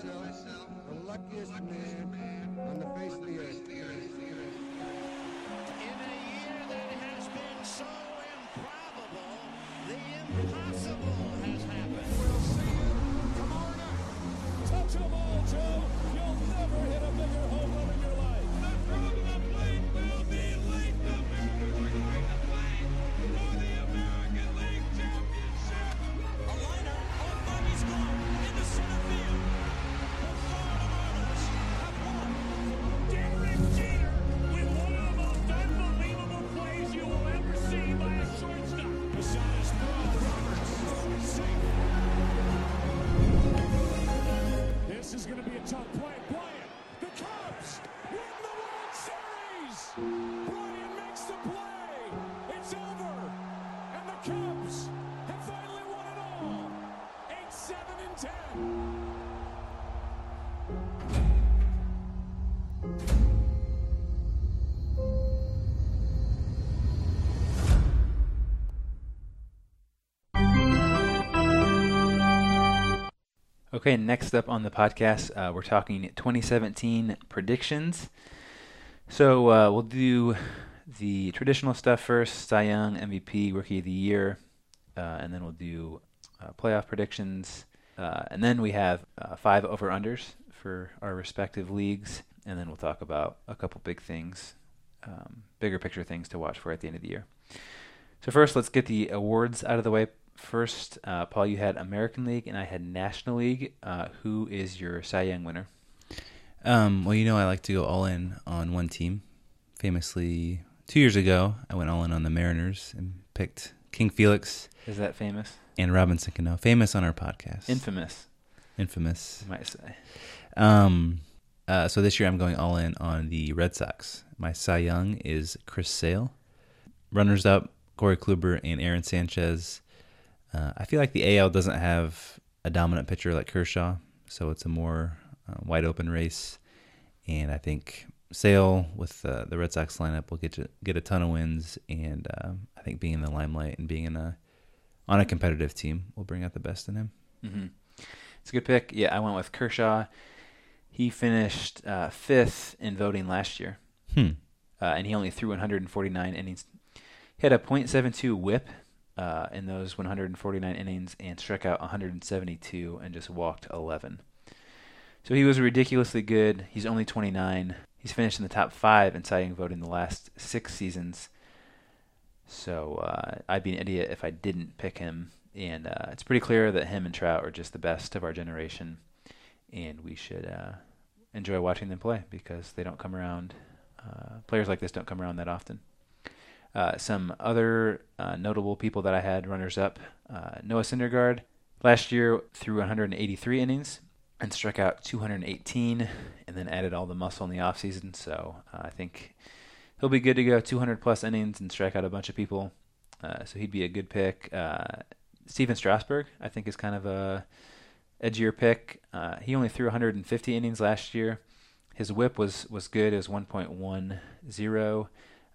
Myself Okay, next up on the podcast, uh, we're talking 2017 predictions. So uh, we'll do the traditional stuff first: Cy Young, MVP, Rookie of the Year, uh, and then we'll do uh, playoff predictions, uh, and then we have uh, five over unders for our respective leagues, and then we'll talk about a couple big things, um, bigger picture things to watch for at the end of the year. So first, let's get the awards out of the way. First, uh, Paul, you had American League and I had National League. Uh, who is your Cy Young winner? Um, well, you know, I like to go all in on one team. Famously, two years ago, I went all in on the Mariners and picked King Felix Is that famous? and Robinson Cano. Famous on our podcast. Infamous, Infamous. you might say. Um, uh, so this year I'm going all in on the Red Sox. My Cy Young is Chris Sale. Runners up, Corey Kluber and Aaron Sanchez. Uh, I feel like the AL doesn't have a dominant pitcher like Kershaw, so it's a more uh, wide open race. And I think Sale with uh, the Red Sox lineup will get to get a ton of wins, and uh, I think being in the limelight and being in a on a competitive team will bring out the best in him. hmm It's a good pick. Yeah, I went with Kershaw. He finished uh, fifth in voting last year, Hmm. uh, and he only threw 149 innings. He had a .72 WHIP uh, in those 149 innings and struck out 172 and just walked 11. So he was ridiculously good. He's only 29. He's finished in the top five in Cy Young voting the last six seasons. So uh, I'd be an idiot if I didn't pick him. And uh, it's pretty clear that him and Trout are just the best of our generation, and we should uh, enjoy watching them play because they don't come around. Uh, players like this don't come around that often. Uh, some other uh, notable people that I had runners up: uh, Noah Syndergaard last year threw 183 innings and struck out 218, and then added all the muscle in the offseason. So uh, I think he'll be good to go 200 plus innings and strike out a bunch of people. Uh, so he'd be a good pick. Stephen Strasburg, I think, is kind of a edgier pick. He only threw 150 innings last year. His WHIP was was good. It was 1.10.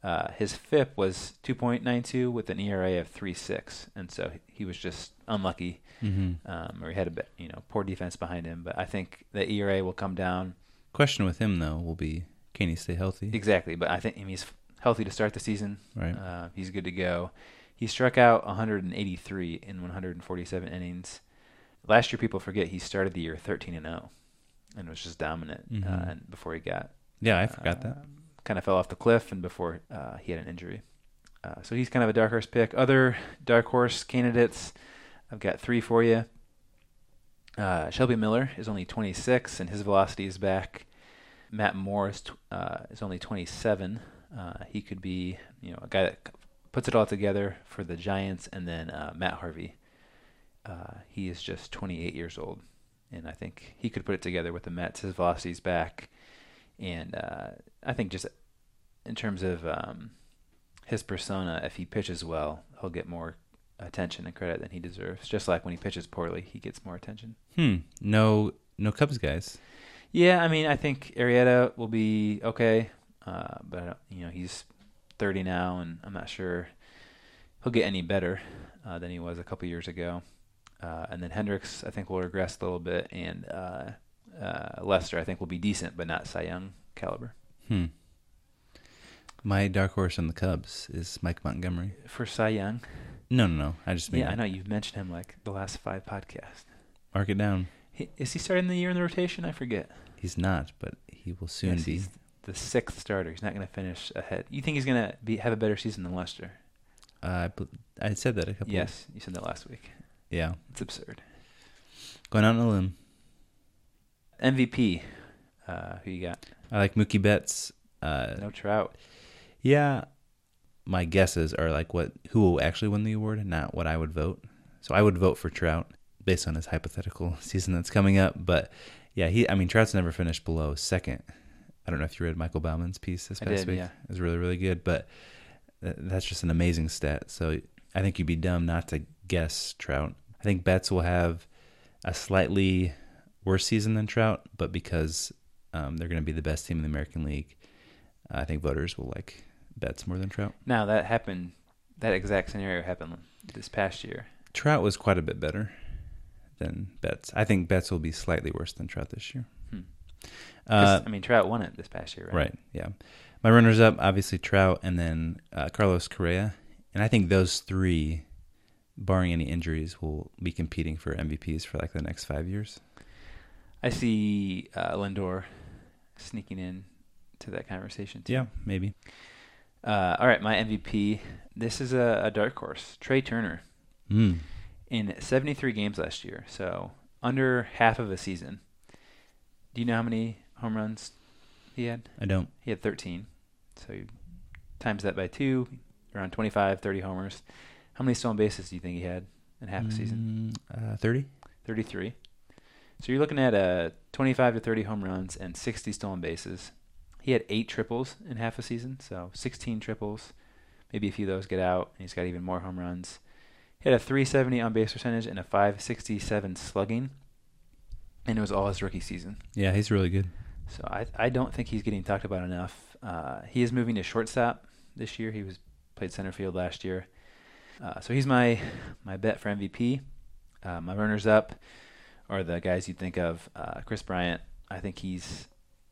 Uh, his FIP was 2.92 with an ERA of 3.6, and so he was just unlucky, Mhm. um, or he had a bit, you know, poor defense behind him. But I think the ERA will come down. Question with him though will be can he stay healthy? Exactly, but I think I mean, he's healthy to start the season. Right. Uh, he's good to go. He struck out 183 in 147 innings. Last year, people forget he started the year 13 and 0, and was just dominant. Mhm. Uh, before he got Yeah, I forgot that. Kind of fell off the cliff, and before uh, he had an injury. Uh, so he's kind of a dark horse pick. Other dark horse candidates, I've got three for you. Uh, Shelby Miller is only 26, and his velocity is back. Matt Moore is, uh, is only 27. Uh, he could be, you know, a guy that puts it all together for the Giants, and then uh, Matt Harvey. He is just 28 years old, and I think he could put it together with the Mets. His velocity's back, and uh, I think just in terms of um, his persona, if he pitches well, he'll get more attention and credit than he deserves. Just like when he pitches poorly, he gets more attention. Hmm. No no Cubs guys. Yeah, I mean, I think Arrieta will be okay, uh, but I don't- you know he's 30 now, and I'm not sure he'll get any better uh, than he was a couple years ago. Uh, and then Hendricks, I think, will regress a little bit, and uh, Lester, I think, will be decent, but not Cy Young caliber. Hmm. My dark horse on the Cubs is Mike Montgomery. For Cy Young? No, no, no. I just mean Yeah, I know you've mentioned him like the last five podcasts. Mark it down. He, is he starting the year in the rotation? I forget. He's not, but he will soon Yes, be. the sixth starter. He's not going to finish ahead. You think he's going to be have a better season than Lester? Uh, I I said that a couple. Yes, you said that last week. Yeah. It's absurd. Going out on a limb. MVP. Uh, who you got? I like Mookie Betts. Uh, No Trout. Yeah, my guesses are like what who will actually win the award, not what I would vote. So I would vote for Trout based on his hypothetical season that's coming up. But yeah, he I mean Trout's never finished below second. I don't know if you read Michael Baumann's piece this I past did, week. yeah. It was really really good, but that's just an amazing stat. So I think you'd be dumb not to guess Trout. I think Betts will have a slightly worse season than Trout, but because um, they're going to be the best team in the American League, I think voters will like Betts more than Trout. Now that happened. That exact scenario happened this past year. Trout was quite a bit better than Betts. I think Betts will be slightly worse than Trout this year. Hmm. Uh, I mean, Trout won it this past year, right? Right. Yeah. My runners up, obviously Trout, and then uh, Carlos Correa, and I think those three, barring any injuries, will be competing for MVPs for like the next five years. I see uh, Lindor sneaking in to that conversation too. Yeah, maybe. Uh, all right, my MVP. This is a, a dark horse, Trea Turner, Mm. in 73 games last year, so under half of a season. Do you know how many home runs he had? I don't. He had 13. So you times that by two, around 25, 30 homers. How many stolen bases do you think he had in half a season? Mm, uh, 30? 33. So you're looking at uh, 25 to 30 home runs and 60 stolen bases. He had eight triples in half a season, so 16 triples. Maybe a few of those get out, and he's got even more home runs. He had a 370 on base percentage and a 567 slugging, and it was all his rookie season. Yeah, he's really good. So I I don't think he's getting talked about enough. Uh, he is moving to shortstop this year. He was played center field last year. Uh, so he's my my bet for MVP. Uh, my runners up are the guys you think of. Uh, Kris Bryant. I think he's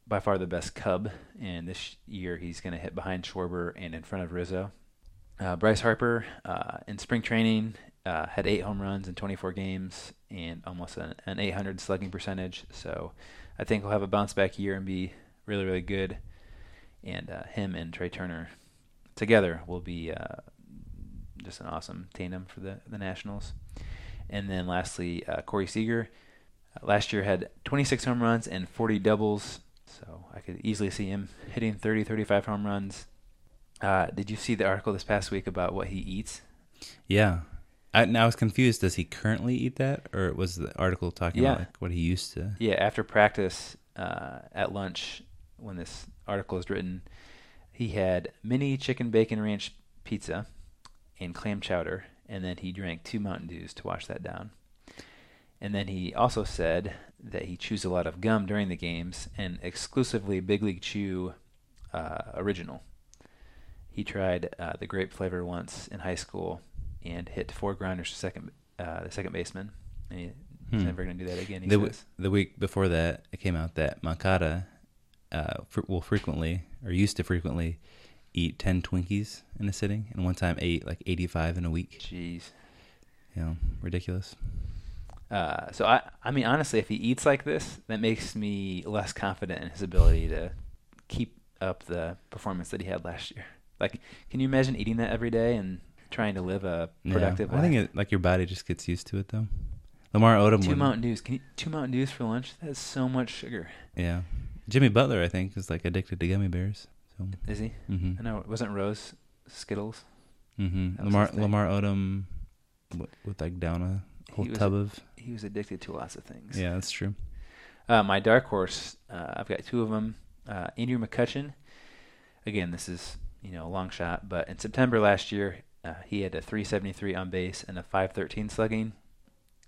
by far the best Cub, and this year he's going to hit behind Schwarber and in front of Rizzo. Uh, Bryce Harper uh, in spring training uh, had eight home runs in 24 games and almost an, an 800 slugging percentage. So I think he'll have a bounce back year and be really, really good. And uh, him and Trea Turner together will be uh, just an awesome tandem for the, the Nationals. And then lastly, uh, Corey Seager. Uh, last year had 26 home runs and 40 doubles. So I could easily see him hitting 30, 35 home runs. Uh, did you see the article this past week about what he eats? Yeah. I, now I was confused. Does he currently eat that, or was the article talking Yeah. about like what he used to? Yeah, after practice uh, at lunch, when this article was written, he had mini chicken bacon ranch pizza and clam chowder, and then he drank two Mountain Dews to wash that down. And then he also said that he chews a lot of gum during the games and exclusively Big League Chew uh, original. He tried uh, the grape flavor once in high school and hit four grounders to second uh, the second baseman. And he, he's Hmm. never going to do that again. He the, w- the week before that, it came out that Mankata uh, fr- will frequently, or used to frequently, eat 10 Twinkies in a sitting, and one time ate like 85 in a week. Jeez. You know, ridiculous. Uh, so I, I mean, honestly, if he eats like this, that makes me less confident in his ability to keep up the performance that he had last year. Like, can you imagine eating that every day and trying to live a Yeah. productive I life? I think it, like your body just gets used to it, though. Lamar Odom two Mountain Dews. Can you two Mountain Dews for lunch? That's so much sugar. Yeah. Jimmy Butler, I think, is like addicted to gummy bears. So Is he? Mm-hmm. I know. it Wasn't Rose Skittles? Mm-hmm. Lamar. Lamar Odom with, would like down a whole was- tub of. He was addicted to lots of things. Yeah, that's true. Uh, my dark horse, uh, I've got two of them. Uh, Andrew McCutchen. Again, this is you know a long shot, but in September last year, uh, he had a 373 on base and a 513 slugging.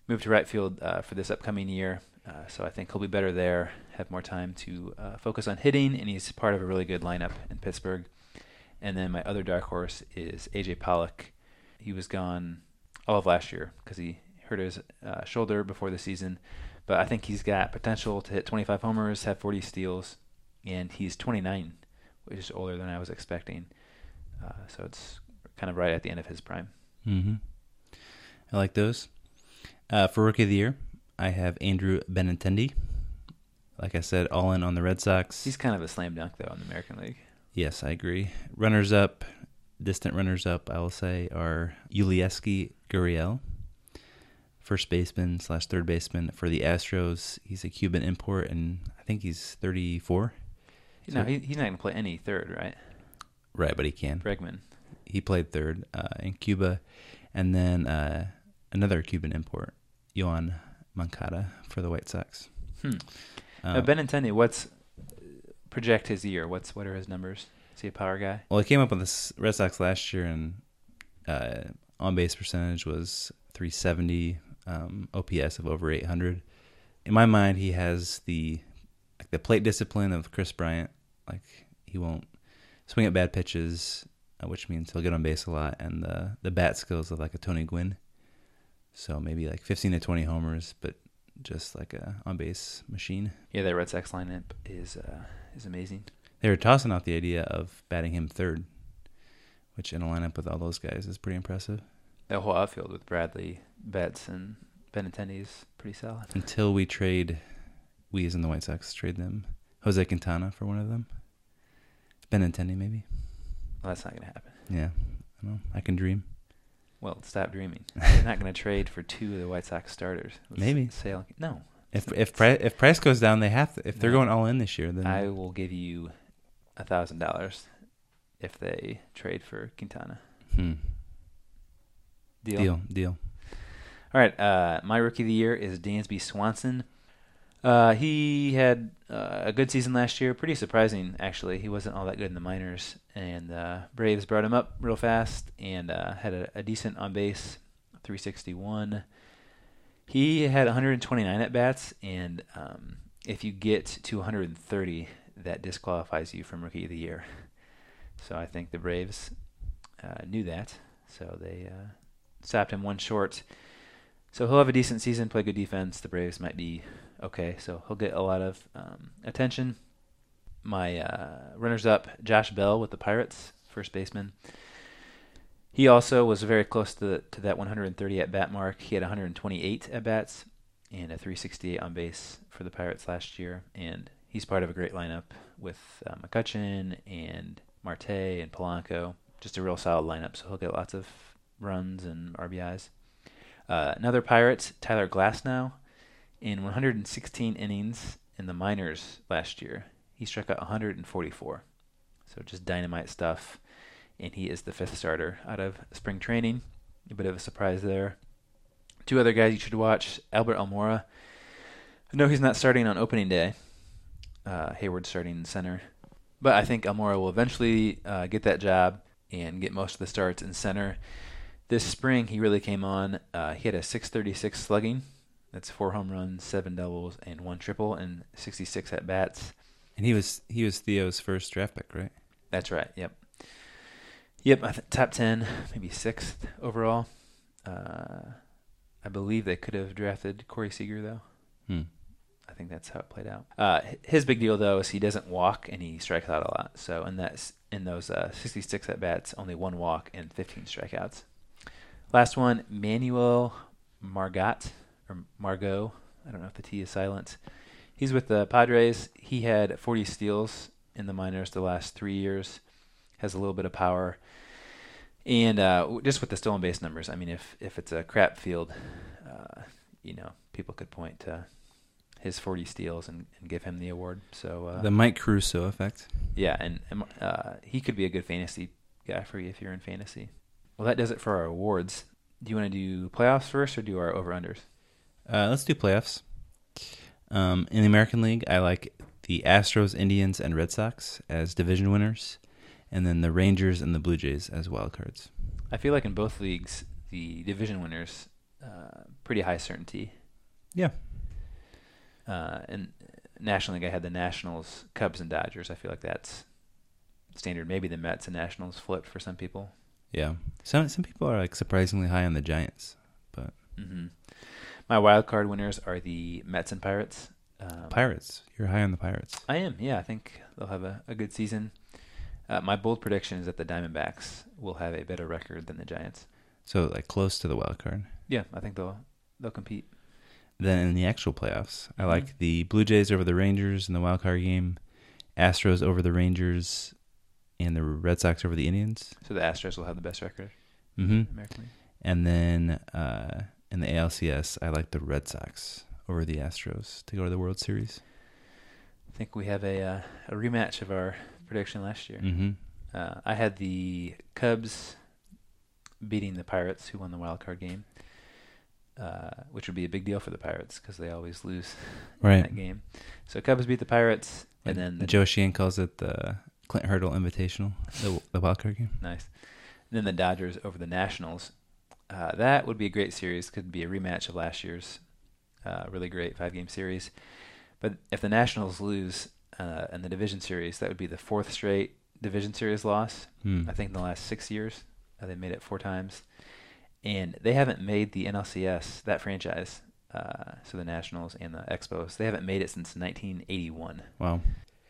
Moved to right field uh, for this upcoming year, uh, so I think he'll be better there. Have more time to uh, focus on hitting, and he's part of a really good lineup in Pittsburgh. And then my other dark horse is AJ Pollock. He was gone all of last year because he hurt his uh, shoulder before the season. But I think he's got potential to hit 25 homers, have 40 steals, and he's 29, which is older than I was expecting. Uh, so it's kind of right at the end of his prime. Mm-hmm. I like those. Uh, for Rookie of the Year, I have Andrew Benintendi. Like I said, all in on the Red Sox. He's kind of a slam dunk, though, in the American League. Yes, I agree. Runners up, distant runners up, I will say, are Yulieski Gurriel, first baseman slash third baseman for the Astros. He's a Cuban import, and I think he's 34. No, he, he's not going to play any third, right? Right, but he can. Bregman. He played third uh, in Cuba, and then uh, another Cuban import, Yoan Moncada for the White Sox. Hmm. Uh, now, Benintendi, what's project his year? What's what are his numbers? Is he a power guy? Well, he came up with the Red Sox last year, and uh, on base percentage was 370, um, OPS of over 800. In my mind, he has the like the plate discipline of Kris Bryant. Like he won't swing at bad pitches, uh, which means he'll get on base a lot, and the the bat skills of like a Tony Gwynn. So maybe like 15 to 20 homers, but just like a on base machine. Yeah, that Red Sox lineup is uh, is amazing. They were tossing out the idea of batting him third, which in a lineup with all those guys is pretty impressive. That whole outfield with Bradley, Betts, and Benintendi is pretty solid. Until we trade, we as in the White Sox trade them Jose Quintana for one of them. Benintendi maybe. Well, that's not going to happen. Yeah, I know. I can dream. Well, stop dreaming. They're not going to trade for two of the White Sox starters. Let's Maybe. Say, no. If if price if price goes down, they have to. If they're No. going all in this year, then I will give you a thousand dollars if they trade for Quintana. Hmm. Deal. Deal. Deal. All right. Uh, my rookie of the year is Dansby Swanson. Uh, he had uh, a good season last year. Pretty surprising, actually. He wasn't all that good in the minors, and uh, Braves brought him up real fast and uh, had a, a decent on base, 361. He had 129 at bats, and um, if you get to 130, that disqualifies you from rookie of the year. So I think the Braves uh, knew that, so they uh, stopped him one short. So he'll have a decent season, play good defense. The Braves might be okay, so he'll get a lot of um, attention. My uh, runners up, Josh Bell with the Pirates, first baseman. He also was very close to the, to that 130 at bat mark. He had 128 at bats and a 368 on base for the Pirates last year, and he's part of a great lineup with uh, McCutchen and Marte and Polanco. Just a real solid lineup, so he'll get lots of runs and RBIs. Uh, another Pirate, Tyler Glasnow, in 116 innings in the minors last year, he struck out 144. So just dynamite stuff. And he is the fifth starter out of spring training. A bit of a surprise there. Two other guys you should watch Albert Almora. No, he's not starting on opening day. Uh, Heyward starting in center. But I think Almora will eventually uh, get that job and get most of the starts in center. This spring, he really came on. Uh, he had a 636 slugging. That's four home runs, seven doubles, and one triple, and 66 at bats. and he was he was Theo's first draft pick, right? That's right. Yep. Yep. I th- top ten, maybe sixth overall. Uh, I believe they could have drafted Corey Seager though. Hmm. I think that's how it played out. Uh, his big deal though is he doesn't walk and he strikes out a lot. So in that in those uh, 66 at bats, only one walk and 15 strikeouts. Last one, Manuel Margot or Margot. I don't know if the T is silent. He's with the Padres. He had 40 steals in the minors the last three years. Has a little bit of power, and uh, just with the stolen base numbers. I mean, if if it's a crap field, uh, you know, people could point to his 40 steals and, and give him the award. So uh, the Mike Caruso effect. yeah, and and, uh, he could be a good fantasy guy for you if you're in fantasy. Well, that does it for our awards. Do you want to do playoffs first or do our over unders? Uh, let's do playoffs. Um, in the American League, I like the Astros, Indians, and Red Sox as division winners, and then the Rangers and the Blue Jays as wild cards. I feel like in both leagues, the division winners, uh, pretty high certainty. Yeah. Uh, and National League, I had the Nationals, Cubs, and Dodgers. I feel like that's standard. Maybe the Mets and Nationals flipped for some people. Yeah. Some some people are like surprisingly high on the Giants, but hmm My wild card winners are the Mets and Pirates. Um, Pirates. You're high on the Pirates. I am. Yeah, I think they'll have a, a good season. Uh, my bold prediction is that the Diamondbacks will have a better record than the Giants. So like close to the wild card. Yeah, I think they'll they'll compete. Then in the actual playoffs, I Mhm. like the Blue Jays over the Rangers in the wild card game, Astros over the Rangers, and the Red Sox over the Indians. So the Astros will have the best record. Mm-hmm. American League. And then uh, in the ALCS, I like the Red Sox over the Astros to go to the World Series. I think we have a uh, a rematch of our prediction last year. Mhm. Uh, I had the Cubs beating the Pirates, who won the wild card game, uh, which would be a big deal for the Pirates because they always lose Right. in that game. So Cubs beat the Pirates, and then the Joe Sheehan calls it the Clint Hurdle Invitational, the, the wild card game. Nice. And then the Dodgers over the Nationals. Uh, that would be a great series. Could be a rematch of last year's uh, really great five game series. But if the Nationals lose uh, in the division series, that would be the fourth straight division series loss. Hmm. I think in the last six years, uh, they made it four times. and they haven't made the NLCS that franchise. Uh, so the Nationals and the Expos, they haven't made it since 1981. Wow.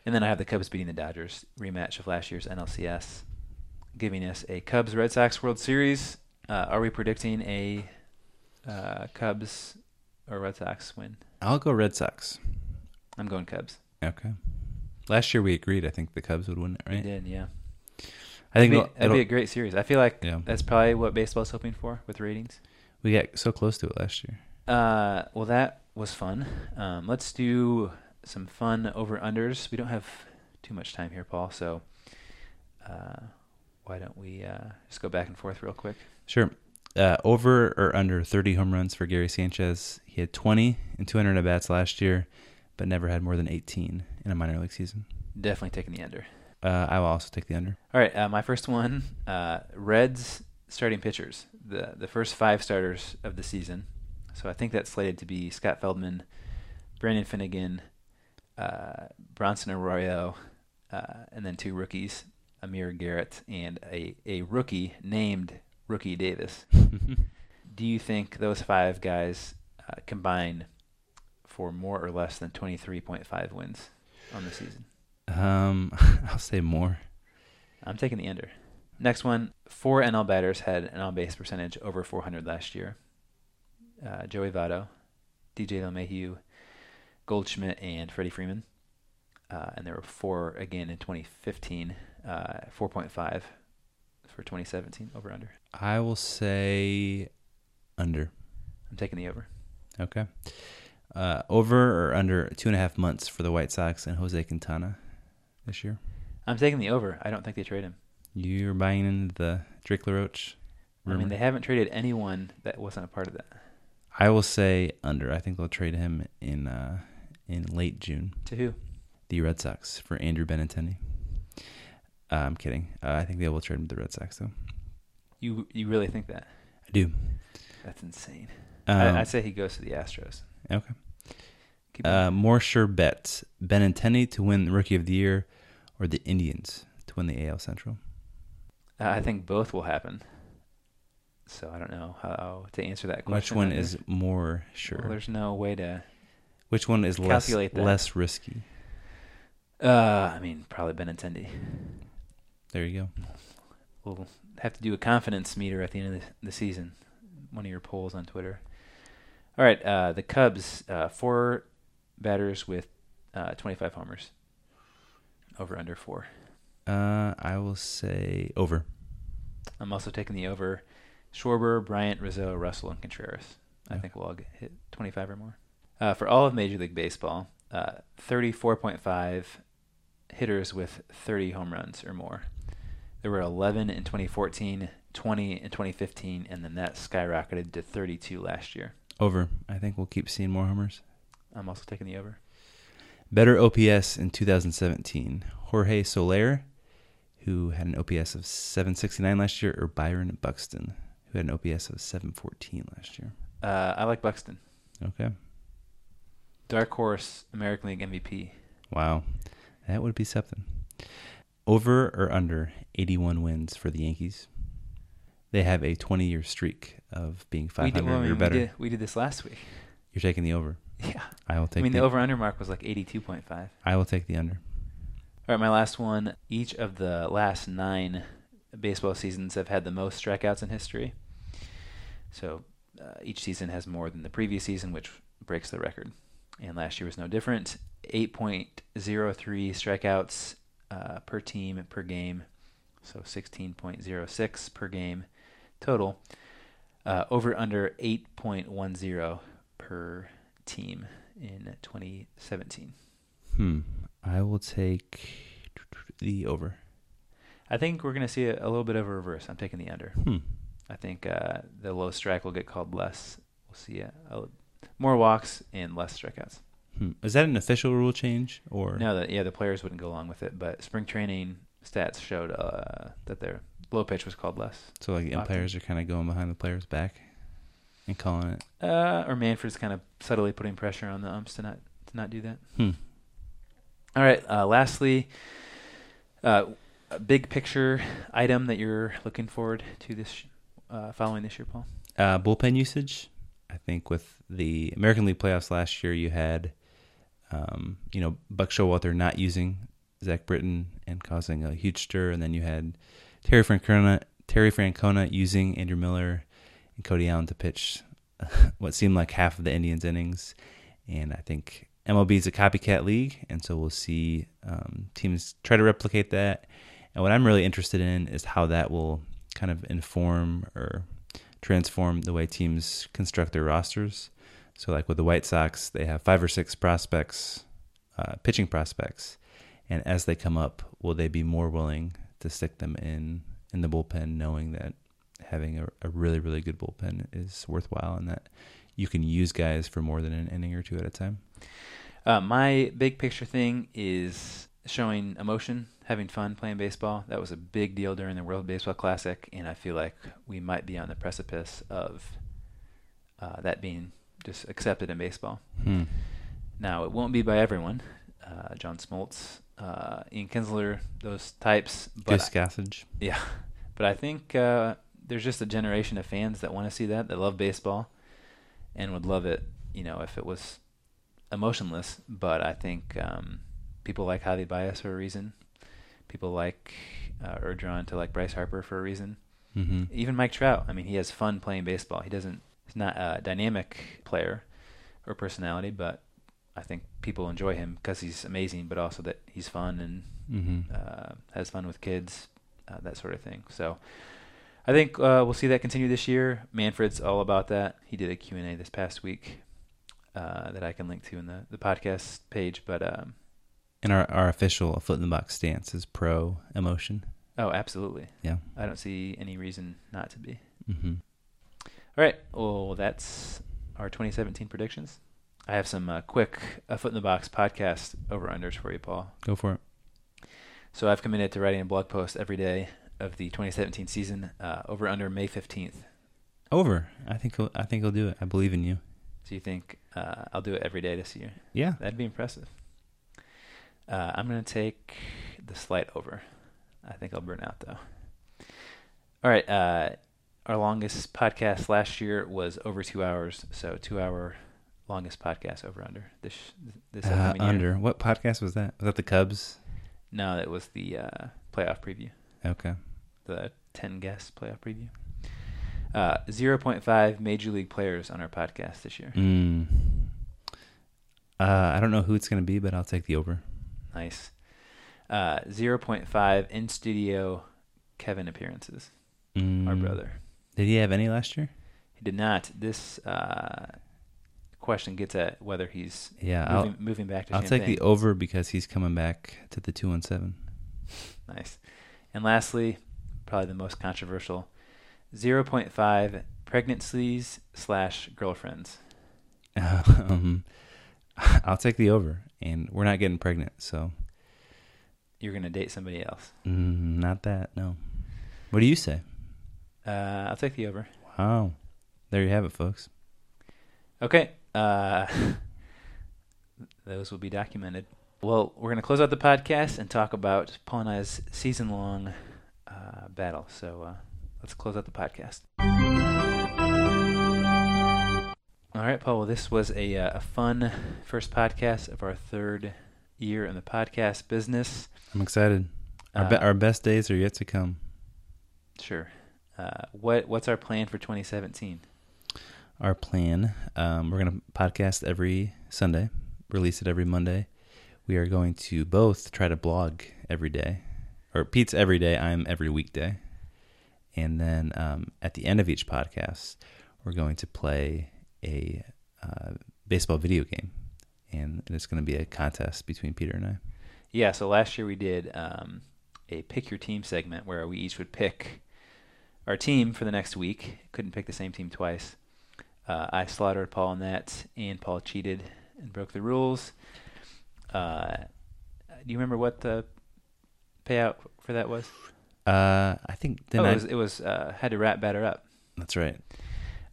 And then I have the Cubs beating the Dodgers rematch of last year's NLCS, giving us a Cubs Red Sox World Series. Uh, are we predicting a uh, Cubs or Red Sox win? I'll go Red Sox. I'm going Cubs. Okay. Last year we agreed. I think the Cubs would win it, We did, yeah. I think That'd be, that'd be a great series. I feel like Yeah. that's probably what baseball's hoping for with ratings. we got so close to it last year. Uh, well, that was fun. Um, let's do some fun over unders. We don't have too much time here, Paul. So, uh, why don't we uh, just go back and forth real quick? Sure. Uh, over or under 30 home runs for Gary Sanchez. He had 20 and 200 at bats last year, but never had more than 18 in a minor league season. Definitely taking the under. Uh, I will also take the under. All right, uh, my first one: uh, Reds starting pitchers. the The first five starters of the season. So I think that's slated to be Scott Feldman, Brandon Finnegan, uh, Bronson Arroyo, uh, and then two rookies, Amir Garrett and a a rookie named Rookie Davis. Do you think those five guys uh, combine for more or less than twenty three point five wins on the season? Um, I'll say more. I'm taking the under. Next one, four NL batters had an on-base percentage over 400 last year. Uh, Joey Votto, DJ LeMahieu, Goldschmidt, and Freddie Freeman. Uh, and there were four again in 2015, uh, 4.5 for 2017 over under. I will say under. I'm taking the over. Okay. Uh, over or under two and a half months for the White Sox and Jose Quintana this year. I'm taking the over. I don't think they trade him. You're buying into the Drake LaRoche I mean, they haven't traded anyone that wasn't a part of that. I will say under. I think they'll trade him in uh, in late June. To who? The Red Sox for Andrew Benintendi. Uh, I'm kidding. Uh, I think they will trade him to the Red Sox though. You you really think that? I do. That's insane. Um, I, I'd say he goes to the Astros. Okay. Uh, more sure bets: Benintendi to win Rookie of the Year, or the Indians to win the AL Central. Uh, I think both will happen. So I don't know how to answer that question. Which one is more sure? Well, there's no way to. Which one is less that. less risky? Uh, I mean, probably Benintendi. There you go. We'll have to do a confidence meter at the end of the, the season. One of your polls on Twitter. All right, uh, the Cubs, uh, four batters with uh, 25 homers. Over under four. Uh, I will say over. I'm also taking the over. Schwarber, Bryant, Rizzo, Russell, and Contreras. I think we'll all get hit 25 or more. Uh, for all of Major League Baseball, uh, 34.5 hitters with 30 home runs or more. There were 11 in 2014, 20 in 2015, and then that skyrocketed to 32 last year. Over. I think we'll keep seeing more homers. I'm also taking the over. Better OPS in 2017. Jorge Soler, who had an OPS of 769 last year, or Byron Buxton, who had an OPS of 714 last year. Uh, I like Buxton. Okay. Dark Horse American League MVP. Wow. That would be something. Over or under 81 wins for the Yankees. They have a 20 year streak of being We 500 did, well, I mean, or we better. did, we did this last week. You're taking the over. Yeah. I will take I mean, the, the over under mark was like 82.5. I will take the under. All right, my last one. Each of the last nine baseball seasons have had the most strikeouts in history. So uh, each season has more than the previous season, which breaks the record. And last year was no different. 8.03 strikeouts uh, per team per game. So 16.06 per game total. Uh, over under 8.10 per team in 2017. Hmm. I will take the over. I think we're going to see a, a little bit of a reverse. I'm taking the under. Hmm. I think uh, the low strike will get called less. We'll see a, a, more walks and less strikeouts. Hmm. Is that an official rule change or No, that yeah, the players wouldn't go along with it, but spring training stats showed uh, that their low pitch was called less. So like the often. umpires are kind of going behind the players' back and calling it. Uh, or Manfred's kind of subtly putting pressure on the umps to not to not do that. Hmm. All right. Uh, lastly, uh, a big picture item that you're looking forward to this uh, following this year, Paul? Uh, bullpen usage. I think with the American League playoffs last year, you had, um, you know, Buck Showalter not using Zach Britton and causing a huge stir, and then you had Terry Francona, Terry Francona using Andrew Miller and Cody Allen to pitch what seemed like half of the Indians' innings, and I think MLB is a copycat league, and so we'll see um, teams try to replicate that. And what I'm really interested in is how that will kind of inform or transform the way teams construct their rosters. So, like with the White Sox, they have five or six prospects, uh, pitching prospects, and as they come up, will they be more willing to stick them in in the bullpen, knowing that having a, a really really good bullpen is worthwhile and that you can use guys for more than an inning or two at a time. Uh, my big picture thing is showing emotion, having fun playing baseball. That was a big deal during the World Baseball Classic, and I feel like we might be on the precipice of uh, that being just accepted in baseball. Hmm. Now, it won't be by everyone. Uh, John Smoltz, uh, Ian Kinsler, those types. But Gossage. yeah, but I think uh, there's just a generation of fans that want to see that, that love baseball, and would love it, you know, if it was emotionless. But I think um, people like Javi Baez for a reason. People like uh, are drawn to like Bryce Harper for a reason. Mhm. Even Mike Trout. I mean, he has fun playing baseball. He doesn't. He's not a dynamic player or personality, but I think people enjoy him because he's amazing, but also that he's fun and Mhm. uh, has fun with kids, uh, that sort of thing. So I think uh, we'll see that continue this year. Manfred's all about that. He did a Q&A this past week uh, that I can link to in the, the podcast page. But um, And our, our official foot in the box stance is pro emotion. oh, absolutely. Yeah. I don't see any reason not to be. Mm-hmm. All right. Well, that's our 2017 predictions. I have some uh, quick uh, foot in the box podcast over unders for you, Paul. Go for it. So I've committed to writing a blog post every day of the 2017 season uh, over under May 15th. Over. I think he'll, I think he'll do it. I believe in you. Do you think uh, I'll do it every day this year? Yeah. That'd be impressive. Uh, I'm going to take the slight over. I think I'll burn out, though. All right. Our longest podcast last year was over two hours. So, two hour longest podcast over under this this Uh, under. What podcast was that? Was that the Cubs? No, it was the uh, playoff preview. Okay. The 10 guest playoff preview. Uh, 0.5 major league players on our podcast this year. Mm. Uh, I don't know who it's going to be, but I'll take the over. Nice. Uh, 0.5 in studio Kevin appearances. Our Mm. brother. Did he have any last year? He did not. This uh, question gets at whether he's Yeah, moving, I'll, moving back to I'll take the over because he's coming back to the two one seven. Nice. And lastly, probably the most controversial, 0.5 pregnancies slash girlfriends. um, I'll take the over, and we're not getting pregnant, so You're going to date somebody else. mm, not that. No. What do you say? Uh, I'll take the over. Wow, there you have it, folks. Okay. Uh, those will be documented. Well, we're going to close out the podcast and talk about I's season long uh, battle. So uh, let's close out the podcast. All right, Paul. Well, this was a, uh, a fun first podcast of our third year in the podcast business. I'm excited. Our, be- Uh, our best days are yet to come. Sure. Uh, what What's our plan for 2017? Our plan: um, we're going to podcast every Sunday, release it every Monday. We are going to both try to blog every day, or Pete's every day. I'm every weekday, and then um, at the end of each podcast, we're going to play a uh, baseball video game, and it's going to be a contest between Peter and I. Yeah, so last year we did um, a pick your team segment where we each would pick our team for the next week. Couldn't pick the same team twice. Uh, I slaughtered Paul in that, and Paul cheated and broke the rules. Uh, do you remember what the payout for that was? Uh, I think oh, then it was, it was uh, had to wrap batter up. that's right.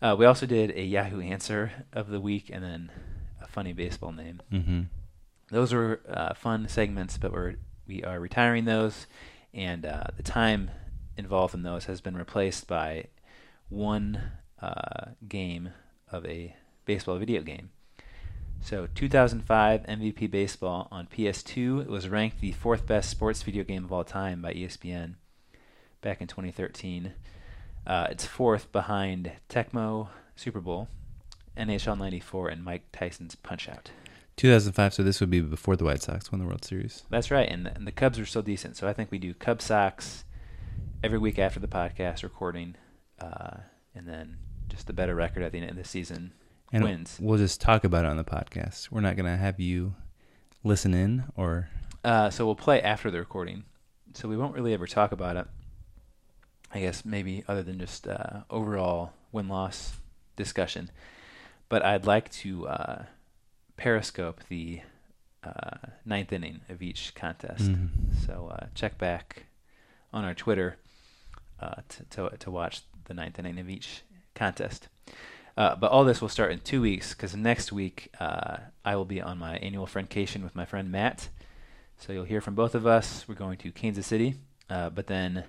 Uh, we also did a Yahoo answer of the week and then a funny baseball name. Mm-hmm. Those were uh, fun segments, but we're we are retiring those, and uh, the time involved in those has been replaced by one uh, game of a baseball video game. So 2005 MVP Baseball on PS2 it was ranked the fourth best sports video game of all time by ESPN back in 2013. Uh, it's fourth behind Tecmo Super Bowl, NHL 94, and Mike Tyson's Punch Out. 2005. So this would be before the White Sox won the World Series. That's right, and the, and the Cubs were still decent. So I think we do Cub Sox every week after the podcast recording, uh, and then just the better record at the end of the season And wins. we'll just talk about it on the podcast. We're not gonna have you listen in or Uh, so we'll play after the recording, so we won't really ever talk about it. I guess maybe other than just uh, overall win loss discussion. But I'd like to uh, periscope the uh, ninth inning of each contest. Mhm. So uh, check back on our Twitter uh, to, to to watch the ninth inning of each contest. Uh, but all this will start in two weeks because next week uh, I will be on my annual friendcation with my friend Matt. So you'll hear from both of us. We're going to Kansas City, uh, but then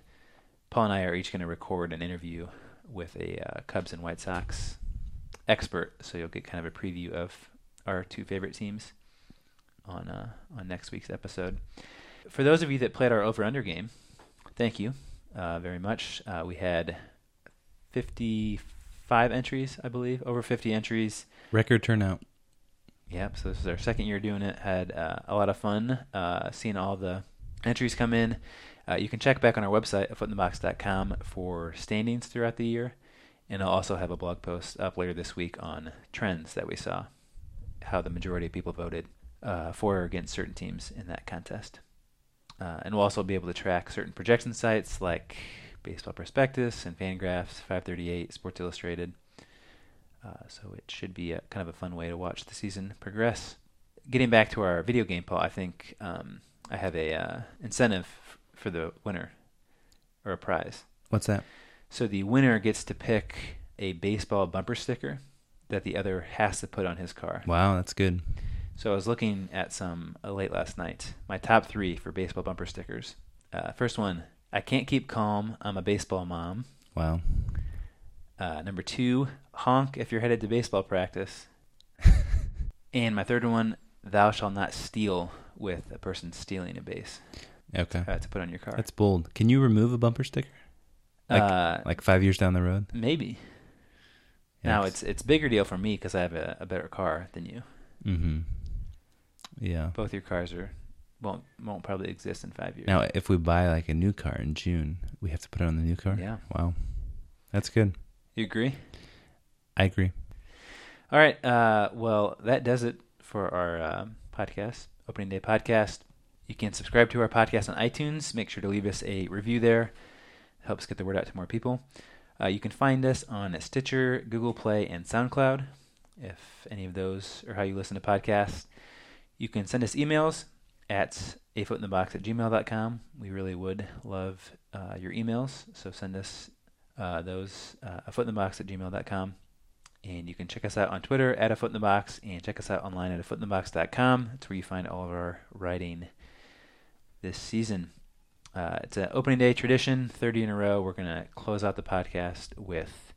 Paul and I are each going to record an interview with a uh, Cubs and White Sox expert. So you'll get kind of a preview of our two favorite teams on uh, on next week's episode. For those of you that played our over under game, thank you uh, very much. Uh, we had 55 entries, I believe, over 50 entries. record turnout. Yep. So this is our second year doing it. Had uh, a lot of fun uh, seeing all the entries come in. Uh, you can check back on our website at footinthebox.com for standings throughout the year, and I'll also have a blog post up later this week on trends that we saw, how the majority of people voted uh, for or against certain teams in that contest. Uh, and we'll also be able to track certain projection sites like Baseball Prospectus and Fangraphs, 538, Sports Illustrated. Uh, so it should be a kind of a fun way to watch the season progress. Getting back to our video game, Paul, I think um, I have a uh, incentive f- for the winner or a prize. What's that? So the winner gets to pick a baseball bumper sticker that the other has to put on his car. Wow, that's good. So I was looking at some uh, late last night. My top three for baseball bumper stickers. Uh, first one, I can't keep calm. I'm a baseball mom. Wow. Uh, number two, honk if you're headed to baseball practice. and my third one, thou shalt not steal with a person stealing a base. Okay. Uh, to put on your car. That's bold. Can you remove a bumper sticker? Like, Uh, like five years down the road? Maybe. Now it's it's bigger deal for me because I have a, a better car than you. Mm-hmm. Yeah. Both your cars are won't won't probably exist in five years. Now, if we buy like a new car in June, we have to put it on the new car. Yeah. Wow. That's good. you agree? I agree. All right. Uh, well, that does it for our um, podcast, opening day podcast. You can subscribe to our podcast on iTunes. Make sure to leave us a review there. helps get the word out to more people. Uh, you can find us on Stitcher, Google Play, and SoundCloud. If any of those are how you listen to podcasts, you can send us emails at a foot in the box at gmail.com. We really would love uh, your emails, so send us uh, those uh, a foot in the at gmail.com. And you can check us out on Twitter at a foot in the box and check us out online at a foot in the That's where you find all of our writing this season. Uh, it's an opening day tradition, 30 in a row. We're going to close out the podcast with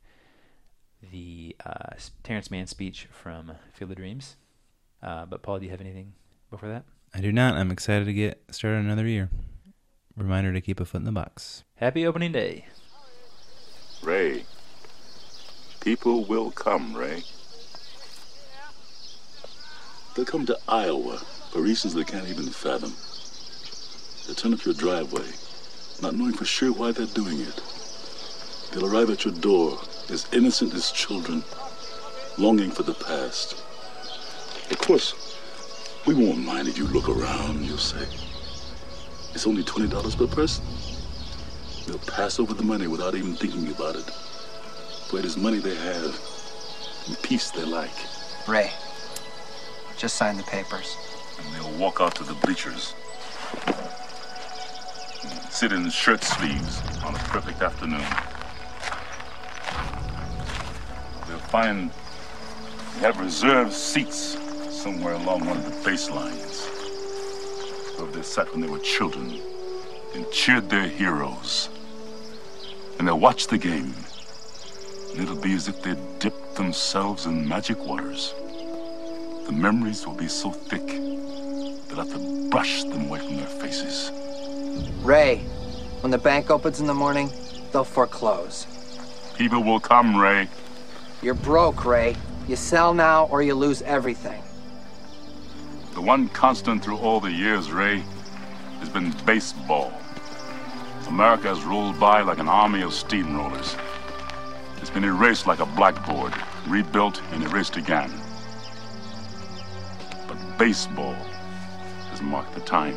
the uh, Terrence Mann speech from Field of Dreams. Uh, but, Paul, do you have anything before that? I do not. I'm excited to get started another year. Reminder to keep a foot in the box. Happy opening day. Ray, people will come, Ray. They'll come to Iowa for reasons they can't even fathom. They'll turn up your driveway, not knowing for sure why they're doing it. They'll arrive at your door as innocent as children, longing for the past. Of course, we won't mind if you look around, you'll say. It's only $20 per person. They'll pass over the money without even thinking about it. For it is money they have and peace they like. Ray, just sign the papers. and they'll walk out to the bleachers. and Sit in shirt sleeves on a perfect afternoon. They'll find they have reserved seats somewhere along one of the baselines where they sat when they were children and cheered their heroes. And they'll watch the game And it'll be as if they'd dipped themselves in magic waters. The memories will be so thick, they'll have to brush them away from their faces. Ray, when the bank opens in the morning, they'll foreclose. People will come, Ray. You're broke, Ray. You sell now or you lose everything. The one constant through all the years, Ray, has been baseball. America has rolled by like an army of steamrollers. It's been erased like a blackboard, rebuilt and erased again. But baseball has marked the time.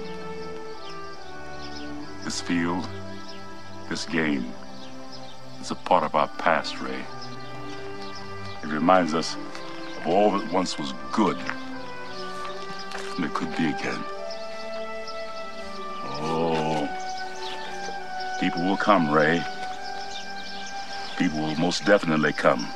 This field, this game, is a part of our past, Ray. It reminds us of all that once was good, and it could be again. Oh, people will come, Ray. People will most definitely come.